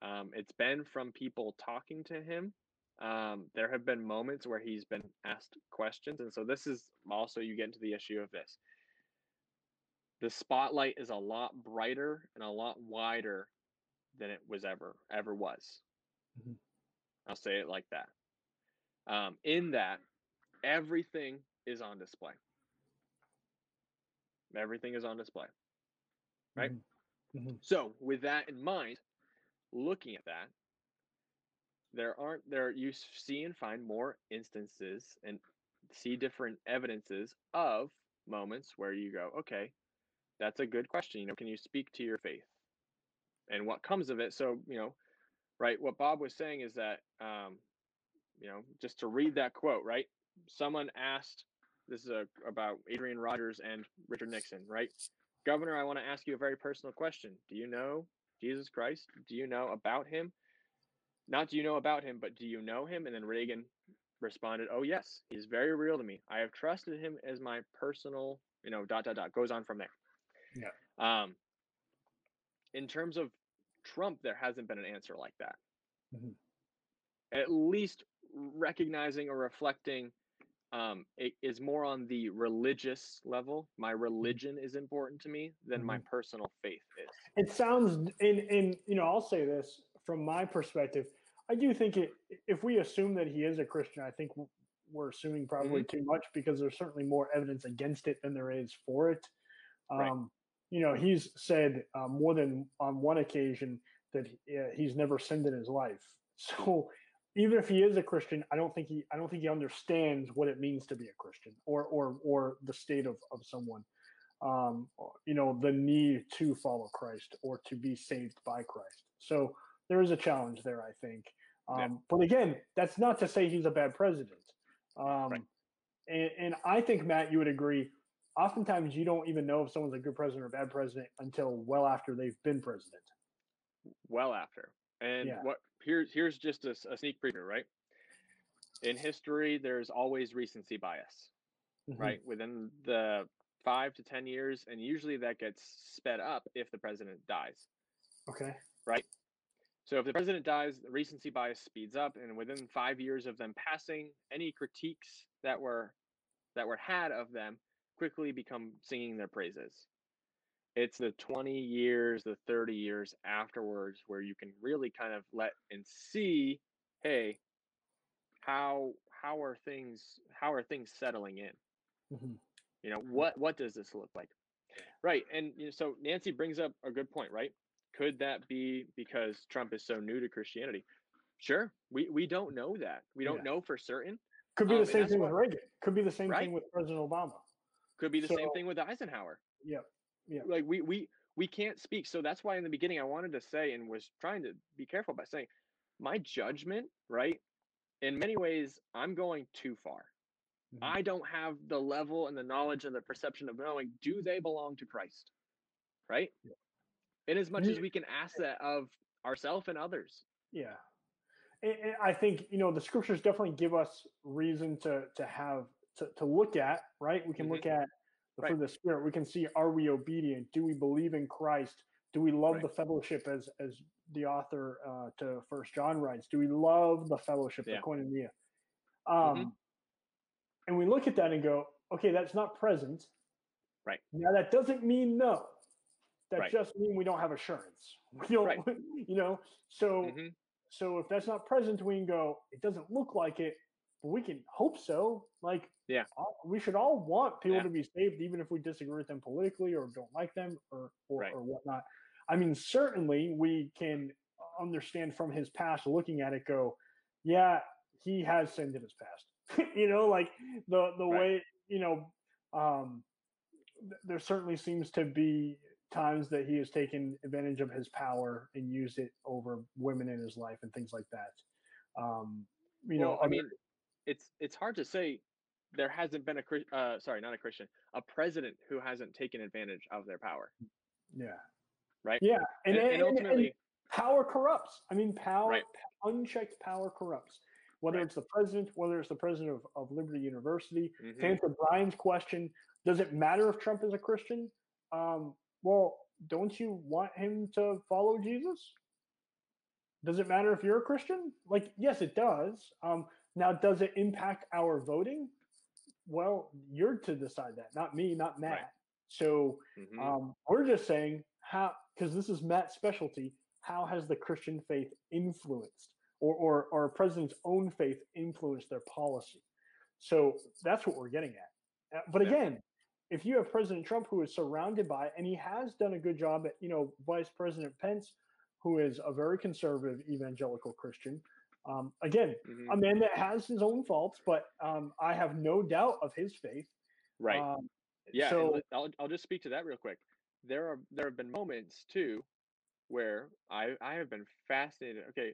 Um, it's been from people talking to him. Um, there have been moments where he's been asked questions, and so this is also you get into the issue of this. The spotlight is a lot brighter and a lot wider than it was ever ever was. Mm-hmm. I'll say it like that. Um, in that, everything is on display. Everything is on display. Right? Mm-hmm. mm-hmm. So, with that in mind, looking at that, there aren't there you see and find more instances and see different evidences of moments where you go, okay, that's a good question. You know, can you speak to your faith and what comes of it? So, you know, right, what Bob was saying is that, um, you know, just to read that quote, right? Someone asked this is a, about Adrian Rogers and Richard Nixon, right? Governor, I want to ask you a very personal question. Do you know Jesus Christ? Do you know about him? Not do you know about him, but do you know him? And then Reagan responded, Oh, yes, he's very real to me. I have trusted him as my personal, you know, dot, dot, dot. Goes on from there. Yeah. Um, in terms of Trump, there hasn't been an answer like that. Mm-hmm. At least recognizing or reflecting um, it is more on the religious level. My mm-hmm. religion is important to me than mm-hmm. my personal faith is. It sounds, in in you know, I'll say this from my perspective. I do think it. If we assume that he is a Christian, I think we're assuming probably mm-hmm. too much because there's certainly more evidence against it than there is for it. Um, right. You know, he's said uh, more than on one occasion that he, uh, he's never sinned in his life. So even if he is a Christian, I don't think he I don't think he understands what it means to be a Christian or or or the state of of someone. Um, you know, the need to follow Christ or to be saved by Christ. So there is a challenge there, I think. Um, yeah. But again, that's not to say he's a bad president. Um, right. and, and I think Matt, you would agree. Oftentimes, you don't even know if someone's a good president or a bad president until well after they've been president. Well after, and yeah. what here's here's just a, a, sneak preview, right? In history, there's always recency bias, mm-hmm. right? Within the five to ten years, and usually that gets sped up if the president dies. Okay. Right. So if the president dies, the recency bias speeds up, and within five years of them passing, any critiques that were that were had of them quickly become singing their praises it's the 20 years the 30 years afterwards where you can really kind of let and see hey how how are things how are things settling in? Mm-hmm. you know what what does this look like? Right and you know, so nancy brings up a good point right? Could that be because trump is so new to christianity? Sure we we don't know that. We don't yeah. know for certain could be the um, same thing with reagan. Could be the same right? thing with president obama. Could be the so, same thing with eisenhower. Yeah yeah. Like we we we can't speak. So that's why in the beginning I wanted to say and was trying to be careful by saying my judgment, right? In many ways, I'm going too far. Mm-hmm. I don't have the level and the knowledge and the perception of knowing do they belong to Christ, right? Yeah. In as much as we can ask that of ourselves and others. Yeah, and, and I think you know the scriptures definitely give us reason to to have to, to look at. Right, we can mm-hmm. look at right. for the Spirit. We can see are we obedient? Do we believe in Christ? Do we love right. the fellowship as as the author uh, to First John writes? Do we love the fellowship, yeah. the koinonia? Um, mm-hmm. And we look at that and go, okay, that's not present. Right. Now that doesn't mean no. That right. just means we don't have assurance. We don't, right. you know. So mm-hmm. so if that's not present, we can go. It doesn't look like it we can hope so. Like, yeah, we should all want people yeah. to be saved, even if we disagree with them politically or don't like them or or, right. or whatnot. I mean, certainly we can understand from his past, looking at it, go, yeah, he has sinned in his past. you know, like the the right. way you know, um, th- there certainly seems to be times that he has taken advantage of his power and used it over women in his life and things like that. Um, you well, know, I mean, it's it's hard to say there hasn't been a uh, sorry, not a Christian, a president who hasn't taken advantage of their power. Yeah. Right. Yeah, and, and, and ultimately, and power corrupts. I mean, power, right. unchecked power corrupts. Whether right. it's the president, whether it's the president of, of Liberty University. Mm-hmm. To answer Brian's question, does it matter if Trump is a Christian? Um, well, don't you want him to follow Jesus? Does it matter if you're a Christian? Like, yes, it does. Um, now, does it impact our voting? Well, you're to decide that, not me, not Matt. Right. So mm-hmm. um, we're just saying how, because this is Matt's specialty. How has the Christian faith influenced, or or or a president's own faith influenced their policy? So that's what we're getting at. Uh, but again, if you have President Trump who is surrounded by, and he has done a good job at, you know, Vice President Pence, who is a very conservative evangelical Christian. Um, again, mm-hmm. a man that has his own faults, but um, I have no doubt of his faith. Right. Um, yeah. So I'll, I'll just speak to that real quick. There are there have been moments too where I I have been fascinated. Okay,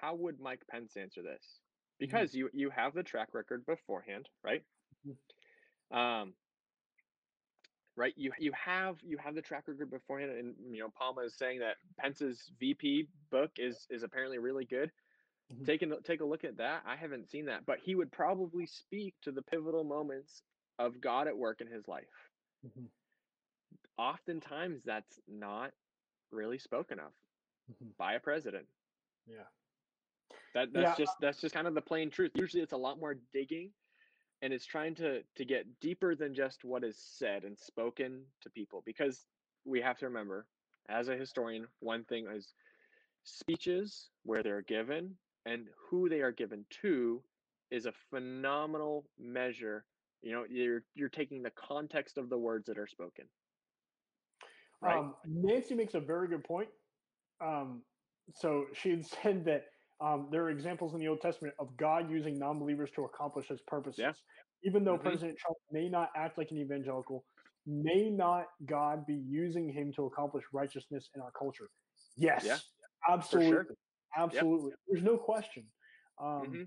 how would Mike Pence answer this? Mm-hmm. Because mm-hmm. you you have the track record beforehand, right? Mm-hmm. Um, right? You you have you have the track record beforehand, and you know Palma is saying that Pence's VP book is is apparently really good. Mm-hmm. Take a take a look at that. I haven't seen that, but he would probably speak to the pivotal moments of God at work in his life. Mm-hmm. Oftentimes, that's not really spoken of mm-hmm. by a president. Yeah. That that's yeah. just that's just kind of the plain truth. Usually, it's a lot more digging and it's trying to to get deeper than just what is said and spoken to people because we have to remember as a historian one thing is speeches where they're given and who they are given to is a phenomenal measure you know you're you're taking the context of the words that are spoken right um, nancy makes a very good point um, so she had said that um, there are examples in the Old Testament of God using non-believers to accomplish His purposes. Yeah. Even though mm-hmm. President Trump may not act like an evangelical, may not God be using him to accomplish righteousness in our culture? Yes, yeah. absolutely, sure. Absolutely. Yep. There's no question. Um, mm-hmm.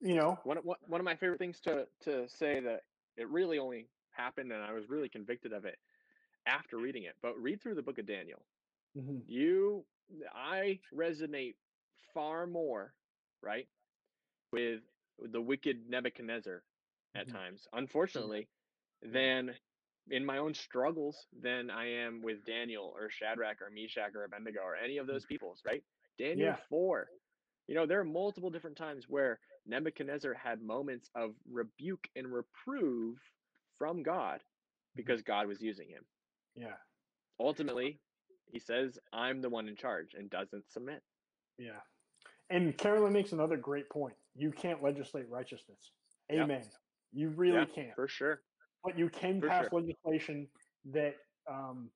You know, one of, one of my favorite things to to say that it really only happened, and I was really convicted of it after reading it. But read through the book of Daniel. Mm-hmm. You, I resonate far more, right, with the wicked Nebuchadnezzar at mm-hmm. times, unfortunately, than in my own struggles than I am with Daniel or Shadrach or Meshach or Abednego or any of those mm-hmm. peoples, right? Daniel yeah. 4. You know, there are multiple different times where Nebuchadnezzar had moments of rebuke and reprove from God mm-hmm. because God was using him. Yeah. Ultimately, he says, I'm the one in charge and doesn't submit. Yeah. And Carolyn makes another great point. You can't legislate righteousness. Amen. Yep. You really yeah, can't. For sure. But you can for pass sure. legislation that um,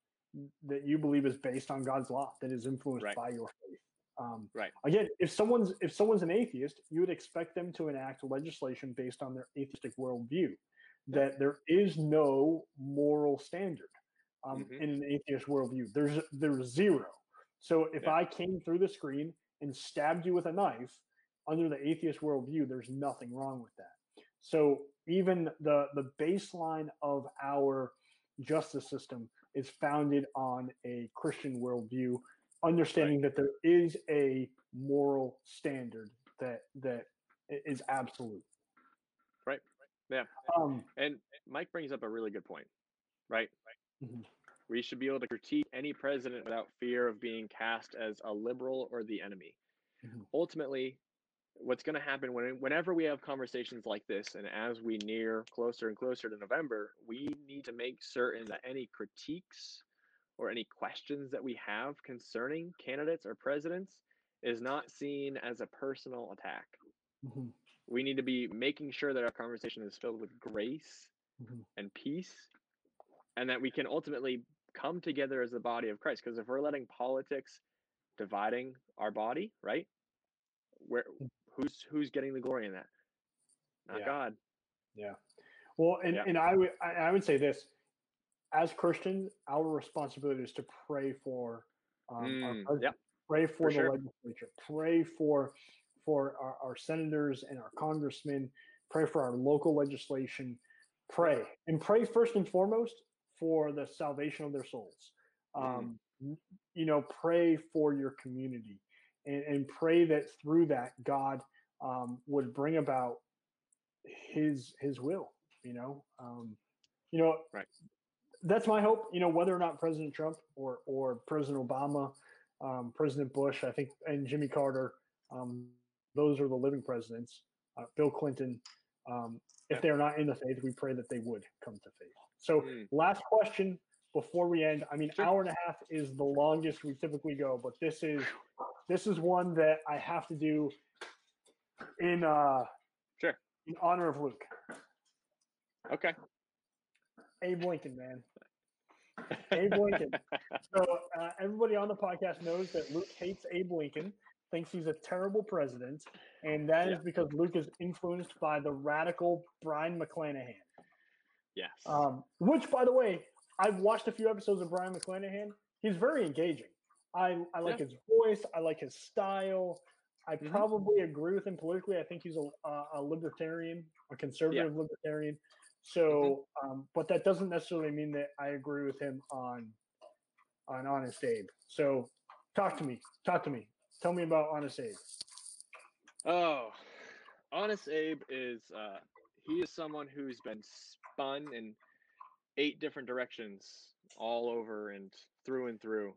that you believe is based on God's law, that is influenced right. by your faith. Um, right. Again, if someone's if someone's an atheist, you would expect them to enact legislation based on their atheistic worldview. That there is no moral standard um, mm-hmm. in an atheist worldview. There's there's zero. So if yeah. I came through the screen and stabbed you with a knife under the atheist worldview, there's nothing wrong with that. So even the the baseline of our justice system is founded on a Christian worldview, understanding right. that there is a moral standard that that is absolute. Right. Yeah. Um, and Mike brings up a really good point. Right. Mm-hmm. We should be able to critique any president without fear of being cast as a liberal or the enemy. Mm-hmm. Ultimately, what's going to happen when, whenever we have conversations like this, and as we near closer and closer to November, we need to make certain that any critiques or any questions that we have concerning candidates or presidents is not seen as a personal attack. Mm-hmm. We need to be making sure that our conversation is filled with grace mm-hmm. and peace, and that we can ultimately come together as the body of Christ. Because if we're letting politics dividing our body, right? Where Mm. who's who's getting the glory in that? Not Yeah. God. Yeah. Well, and, Yeah. and I would I, I would say this: as Christians, our responsibility is to pray for um, Mm, president, yep. pray for, For the sure. legislature, pray for for our, our senators and our congressmen, pray for our local legislation, pray and pray first and foremost for the salvation of their souls. Mhm. Um, n- You know, pray for your community, and, and pray that through that God um, would bring about His His will. You know, um, you know, Right. That's my hope. You know, whether or not President Trump or or President Obama, um, President Bush, I think, and Jimmy Carter, um, those are the living presidents. Uh, Bill Clinton, um, if they are not in the faith, we pray that they would come to faith. So, Mm. last question before we end. I mean, Sure. hour and a half is the longest we typically go, but this is this is one that I have to do in uh Sure. in honor of Luke. Okay. Abe Lincoln, man. Abe Lincoln. So uh, everybody on the podcast knows that Luke hates Abe Lincoln, thinks he's a terrible president, and that is Yeah. because Luke is influenced by the radical Brion McClanahan. yes. Um, which, by the way, I've watched a few episodes of Brion McClanahan. He's very engaging. I, I like Yeah. his voice. I like his style. I Mhm. probably agree with him politically. I think he's a, a, a libertarian, a conservative libertarian. So, um, but that doesn't necessarily mean that I agree with him on on Honest Abe. So, talk to me. Talk to me. Tell me about Honest Abe. Oh, Honest Abe is uh he is someone who's been spun in eight different directions all over and through and through.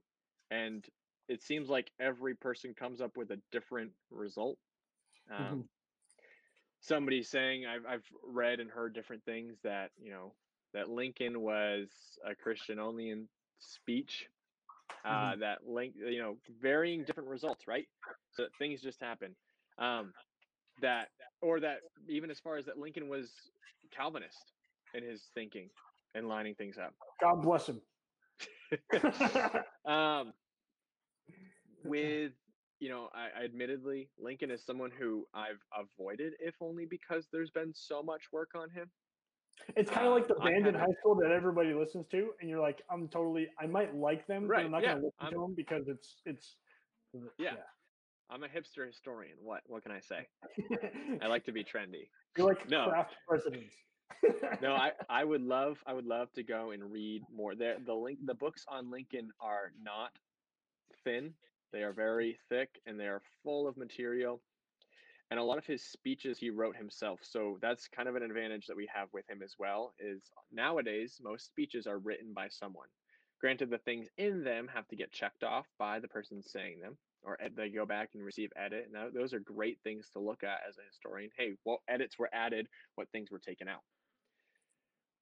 And it seems like every person comes up with a different result. Um, Mhm. Somebody's saying I've I've read and heard different things that you know that Lincoln was a Christian only in speech. Uh, That link, you know, varying different results, right? So things just happen. Um, that or that even as far as that Lincoln was Calvinist in his thinking and lining things up. God bless him. Um, with you know, I, I admittedly Lincoln is someone who I've avoided, if only because there's been so much work on him. It's kind of like the Uh, I band in high school that everybody listens to, and you're like, I'm totally, I might like them, but I'm not yeah, going to listen I'm- to them because it's, it's, Yeah. I'm a hipster historian. What what can I say? I like to be trendy. you're like No. craft presidents. No, I, I would love I would love to go and read more. There the link the books on Lincoln are not thin. They are very thick and they are full of material. And a lot of his speeches he wrote himself. So that's kind of an advantage that we have with him as well is nowadays most speeches are written by someone. Granted the things in them have to get checked off by the person saying them or they go back and receive edit. Now those are great things to look at as a historian. Hey, what edits were added, what things were taken out.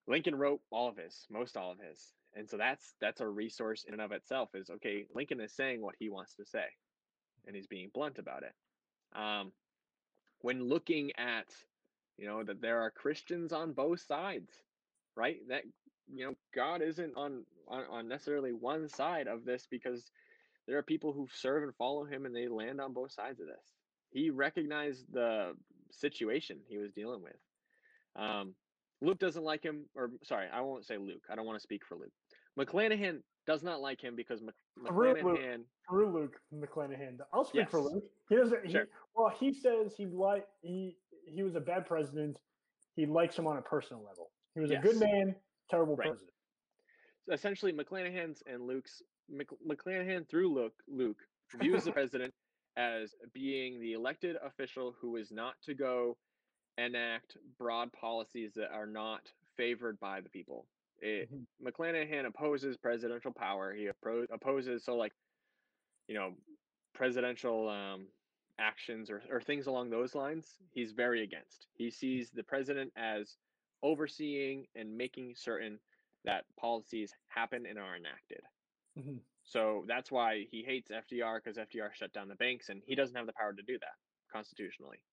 Lincoln wrote all of his, most all of his. And so that's that's a resource in and of itself is okay, Lincoln is saying what he wants to say and he's being blunt about it. Um, when looking at you know that there are Christians on both sides, right? That you know God isn't on on, on necessarily one side of this because there are people who serve and follow him and they land on both sides of this. He recognized the situation he was dealing with. Um, Luke doesn't like him, or sorry, I won't say Luke. I don't want to speak for Luke. McClanahan does not like him because Mc. McClanahan. Through Luke McClanahan. I'll speak for Luke. He doesn't, he, well, he says he like, he, he was a bad president. He likes him on a personal level. He was a good man, terrible Right. president. essentially McClanahan's and Luke's Mc, McClanahan through Luke Luke views the president as being the elected official who is not to go enact broad policies that are not favored by the people. It, Mhm. McClanahan opposes presidential power. He appro- opposes so like you know presidential um, actions or, or things along those lines. He's very against. He sees the president as overseeing and making certain that policies happen and are enacted. Mhm. So that's why he hates FDR because FDR shut down the banks and he doesn't have the power to do that constitutionally.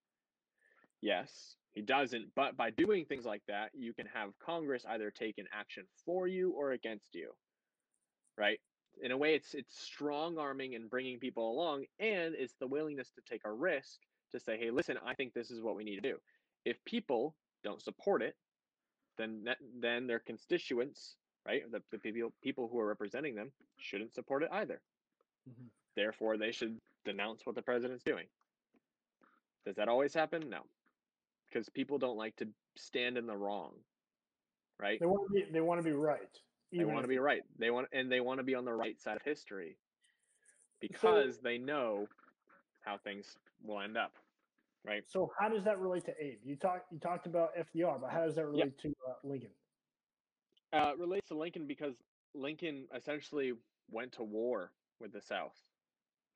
Yes, he doesn't, but by doing things like that, you can have Congress either take an action for you or against you. Right? in a way it's it's strong arming and bringing people along and it's the willingness to take a risk to say hey listen i think this is what we need to do if people don't support it then then their constituents right the, the people people who are representing them shouldn't support it either mm-hmm. therefore they should denounce what the president's doing does that always happen no because people don't like to stand in the wrong right they want to be they want to be right they want to be right. They want and they want to be on the right side of history because so, they know how things will end up. Right. So how does that relate to Abe? You talked you talked about FDR, but how does that relate yep. to uh, Lincoln? Uh, relates to Lincoln because Lincoln essentially went to war with the South.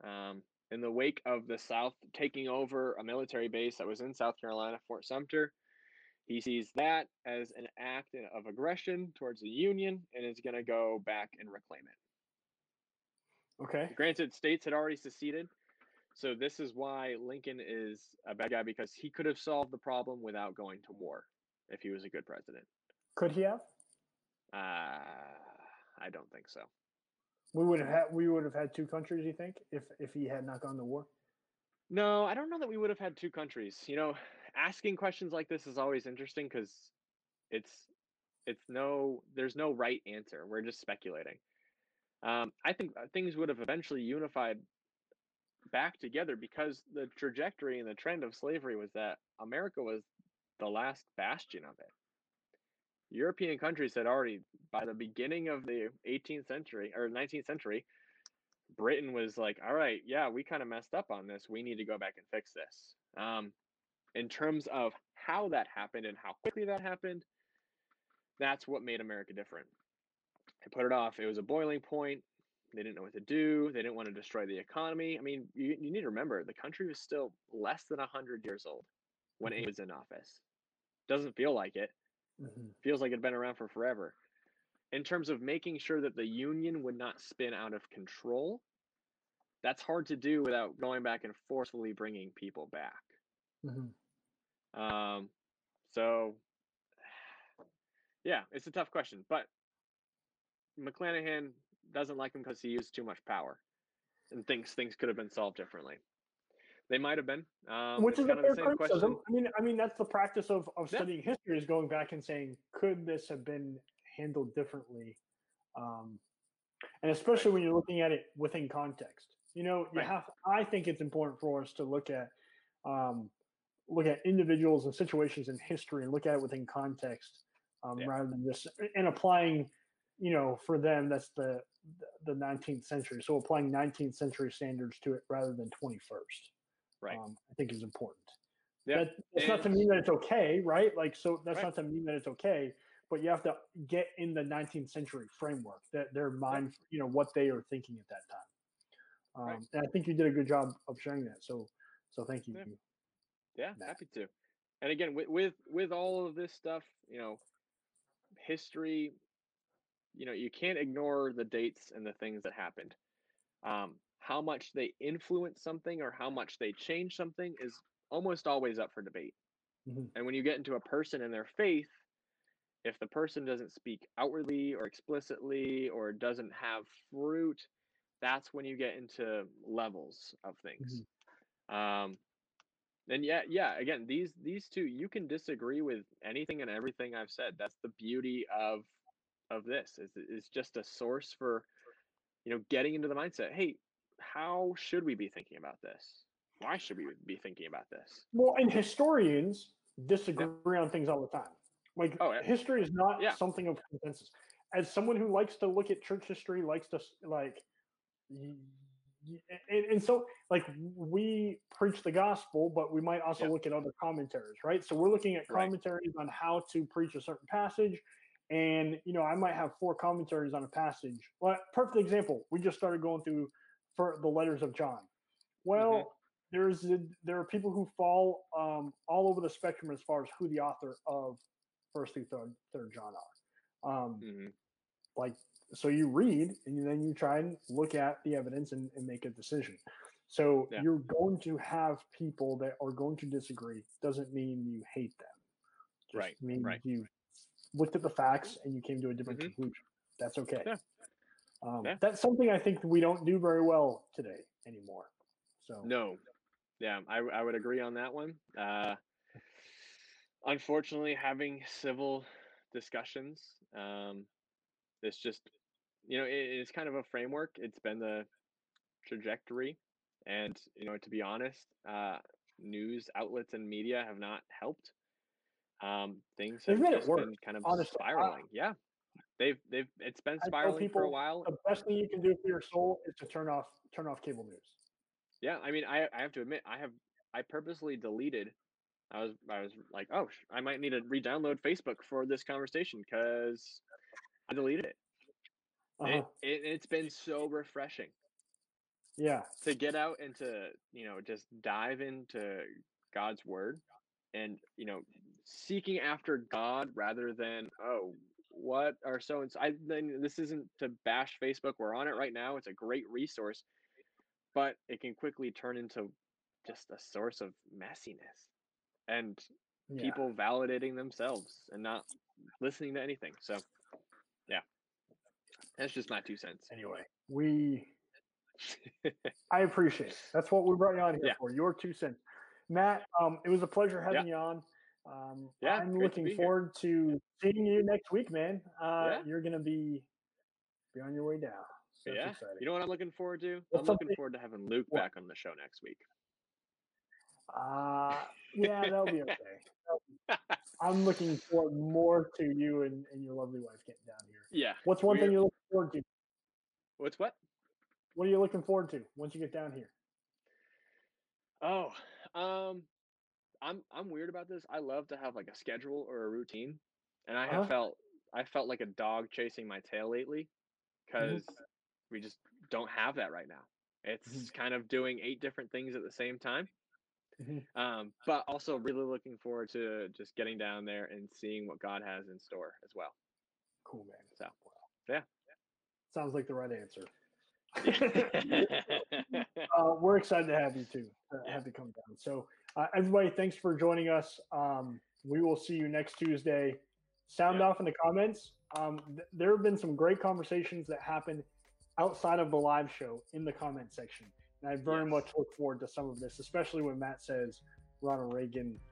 Um, in the wake of the South taking over a military base that was in South Carolina, Fort Sumter, he sees that as an act of aggression towards the Union and is going to go back and reclaim it. Okay. Granted, states had already seceded. So this is why Lincoln is a bad guy because he could have solved the problem without going to war if he was a good president. Could he have? Uh, I don't think so. We would have had we would have had two countries, you think, if if he had not gone to war? No, I don't know that we would have had two countries. You know, asking questions like this is always interesting because it's it's no there's no right answer. We're just speculating. Um, I think things would have eventually unified back together because the trajectory and the trend of slavery was that America was the last bastion of it. European countries had already, by the beginning of the 18th century or 19th century, Britain was like, all right, yeah, we kind of messed up on this. We need to go back and fix this. Um, in terms of how that happened and how quickly that happened, that's what made America different. They put it off. It was a boiling point. They didn't know what to do. They didn't want to destroy the economy. I mean, you, you need to remember the country was still less than 100 years old when mm-hmm. Abe was in office. Doesn't feel like it. Mm-hmm. Feels like it'd been around for forever. In terms of making sure that the Union would not spin out of control, that's hard to do without going back and forcefully bringing people back. Mm-hmm. Um, so, yeah, it's a tough question, but McClanahan doesn't like him because he used too much power and thinks things could have been solved differently. They might have been, um, which is a fair criticism. Question. I mean, I mean that's the practice of, of studying history is going back and saying, could this have been handled differently? Um, and especially right. when you're looking at it within context. You know, you right. have. I think it's important for us to look at um, look at individuals and situations in history and look at it within context um, yeah. rather than just and applying you know for them that's the the 19th century so applying 19th century standards to it rather than 21st right um, i think is important yeah that, that's not to mean that it's okay right like so that's right. not to mean that it's okay but you have to get in the 19th century framework that their mind you know what they are thinking at that time um, right. and i think you did a good job of sharing that so so thank you yeah. Yeah, happy to. And again, with, with with all of this stuff, you know, history, you know, you can't ignore the dates and the things that happened. Um, how much they influence something or how much they change something is almost always up for debate. Mm-hmm. And when you get into a person and their faith, if the person doesn't speak outwardly or explicitly or doesn't have fruit, that's when you get into levels of things. Mm-hmm. Um, and yeah, yeah, again, these these two you can disagree with anything and everything I've said. That's the beauty of of this. Is is just a source for you know getting into the mindset. Hey, how should we be thinking about this? Why should we be thinking about this? Well, and historians disagree yeah. on things all the time. Like oh, yeah. history is not yeah. something of consensus. As someone who likes to look at church history, likes to like and, and, so like we preach the gospel but we might also look at other commentaries right so we're looking at commentaries right. on how to preach a certain passage and you know i might have four commentaries on a passage well perfect example we just started going through for the letters of john well mm-hmm. there's a, there are people who fall um, all over the spectrum as far as who the author of first through third, third john are um, mm-hmm. like so you read and then you try and look at the evidence and, and make a decision so yeah. you're going to have people that are going to disagree doesn't mean you hate them Just right means right. you looked at the facts and you came to a different mm-hmm. conclusion that's okay yeah Um, Yeah. That's something I think we don't do very well today anymore. So No. Yeah, I, I would agree on that one. Uh, unfortunately, having civil discussions, um, it's just, you know, it, it's kind of a framework. It's been the trajectory. And, you know, to be honest, uh, news outlets and media have not helped. Um, things have just been kind of honestly. I- spiraling. yeah. They've, they've, it's been spiraling for a while. the best thing you can do for your soul is to turn off turn off cable news. Yeah, I mean, I I have to admit, I have I purposely deleted. I was I was like, oh, I might need to re-download Facebook for this conversation because I deleted it. Uh-huh. It, it. It's been so refreshing Yeah. to get out and to you know just dive into God's word and you know seeking after God rather than oh what are so and so. I then this isn't to bash Facebook. We're on it right now. It's a great resource, but it can quickly turn into just a source of messiness and yeah. people validating themselves and not listening to anything. So yeah, that's just my two cents. Anyway, we I appreciate it. That's what we brought you on here Yeah. for. Your two cents. Matt, um, it was a pleasure having you on. Um, Yeah, I'm great to looking here. forward to seeing you next week, man. Uh, Yeah. You're gonna be be on your way down. So yeah, exciting. you know what I'm looking forward to? Well, I'm looking forward to having Luke what? back on the show next week. Uh, yeah, that'll be okay. I'm looking forward more to you and, and your lovely wife getting down here. Yeah. What's one thing you're looking forward to? What's what? What are you looking forward to once you get down here? Oh, um, I'm I'm weird about this. I love to have like a schedule or a routine, and I have Uh-huh. felt I felt like a dog chasing my tail lately, because we just don't have that right now. It's Mhm. kind of doing eight different things at the same time. Mhm. Um, but also really looking forward to just getting down there and seeing what God has in store as well. Cool, man. So, yeah. Sounds like the right answer. uh, we're excited to have you too. To Yeah. have you come down. So, uh, everybody, thanks for joining us. Um, we will see you next Tuesday. Sound Yeah. off in the comments. Um, th- there have been some great conversations that happened outside of the live show in the comment section, and I very Yes. much look forward to some of this, especially when Matt says Ronald Reagan.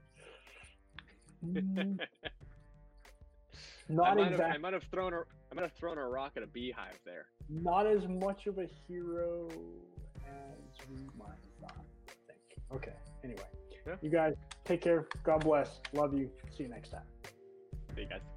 Mm, I Not might, have, I might have thrown a I might have thrown a rock at a beehive there. not as much of a hero as we might thought. I think. Okay. Anyway, Yeah. you guys take care. God bless. Love you. See you next time. See you guys.